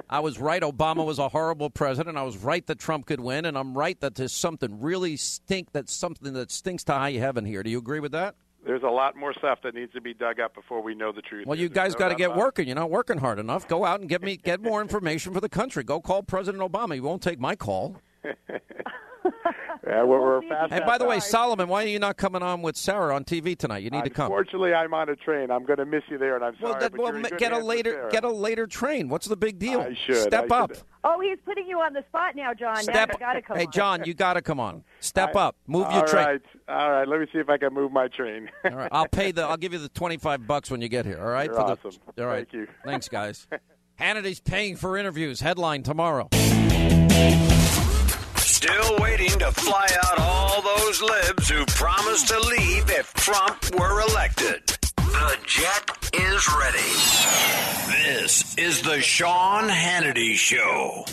I was right. Obama was a horrible president. I was right that Trump could win, and I'm right that there's something really stink. That's something that stinks to high heaven here. Do you agree with that? There's a lot more stuff that needs to be dug up before we know the truth. Well, you There's guys no got to get about working. You're not working hard enough. Go out and get me get more information for the country. Go call President Obama. He won't take my call. [laughs] Yeah, we're, we're fast. Hey, by the way, Solomon, why are you not coming on with Sarah on TV tonight? You need to come. Unfortunately, I'm on a train. I'm going to miss you there, and I'm Well, sorry. that, but well, you're in ma- good get a later Sarah. get a later train. What's the big deal? I should. Step I up. should. Oh, he's putting you on the spot now, John. now Step. you got to come Hey, on. John, you got to come on. Step I- up. Move your train. right, all right. Let me see if I can move my train. All right, I'll pay the. I'll give you the twenty-five bucks when you get here. All right. You're For the- awesome. all right. Thank you. Thanks, guys. [laughs] Hannity's paying for interviews. Headline tomorrow. Still waiting to fly out all those libs who promised to leave if Trump were elected. The jet is ready. This is the Sean Hannity Show.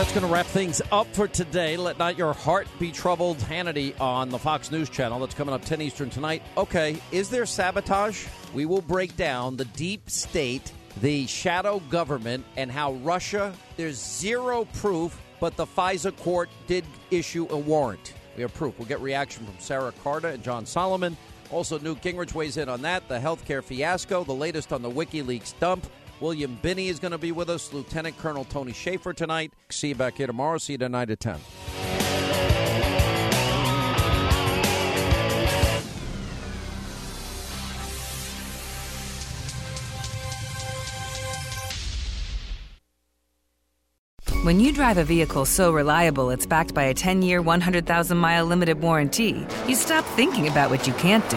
That's going to wrap things up for today. Let not your heart be troubled. Hannity on the Fox News Channel. That's coming up 10 Eastern tonight. Okay, is there sabotage? We will break down the deep state, the shadow government, and how Russia, there's zero proof, but the FISA court did issue a warrant. We have proof. We'll get reaction from Sarah Carter and John Solomon. Also, Newt Gingrich weighs in on that, the healthcare fiasco, the latest on the WikiLeaks dump. William Binney is going to be with us. Lieutenant Colonel Tony Shaffer tonight. See you back here tomorrow. See you tonight at 10. When you drive a vehicle so reliable it's backed by a 10 year, 100,000 mile limited warranty, you stop thinking about what you can't do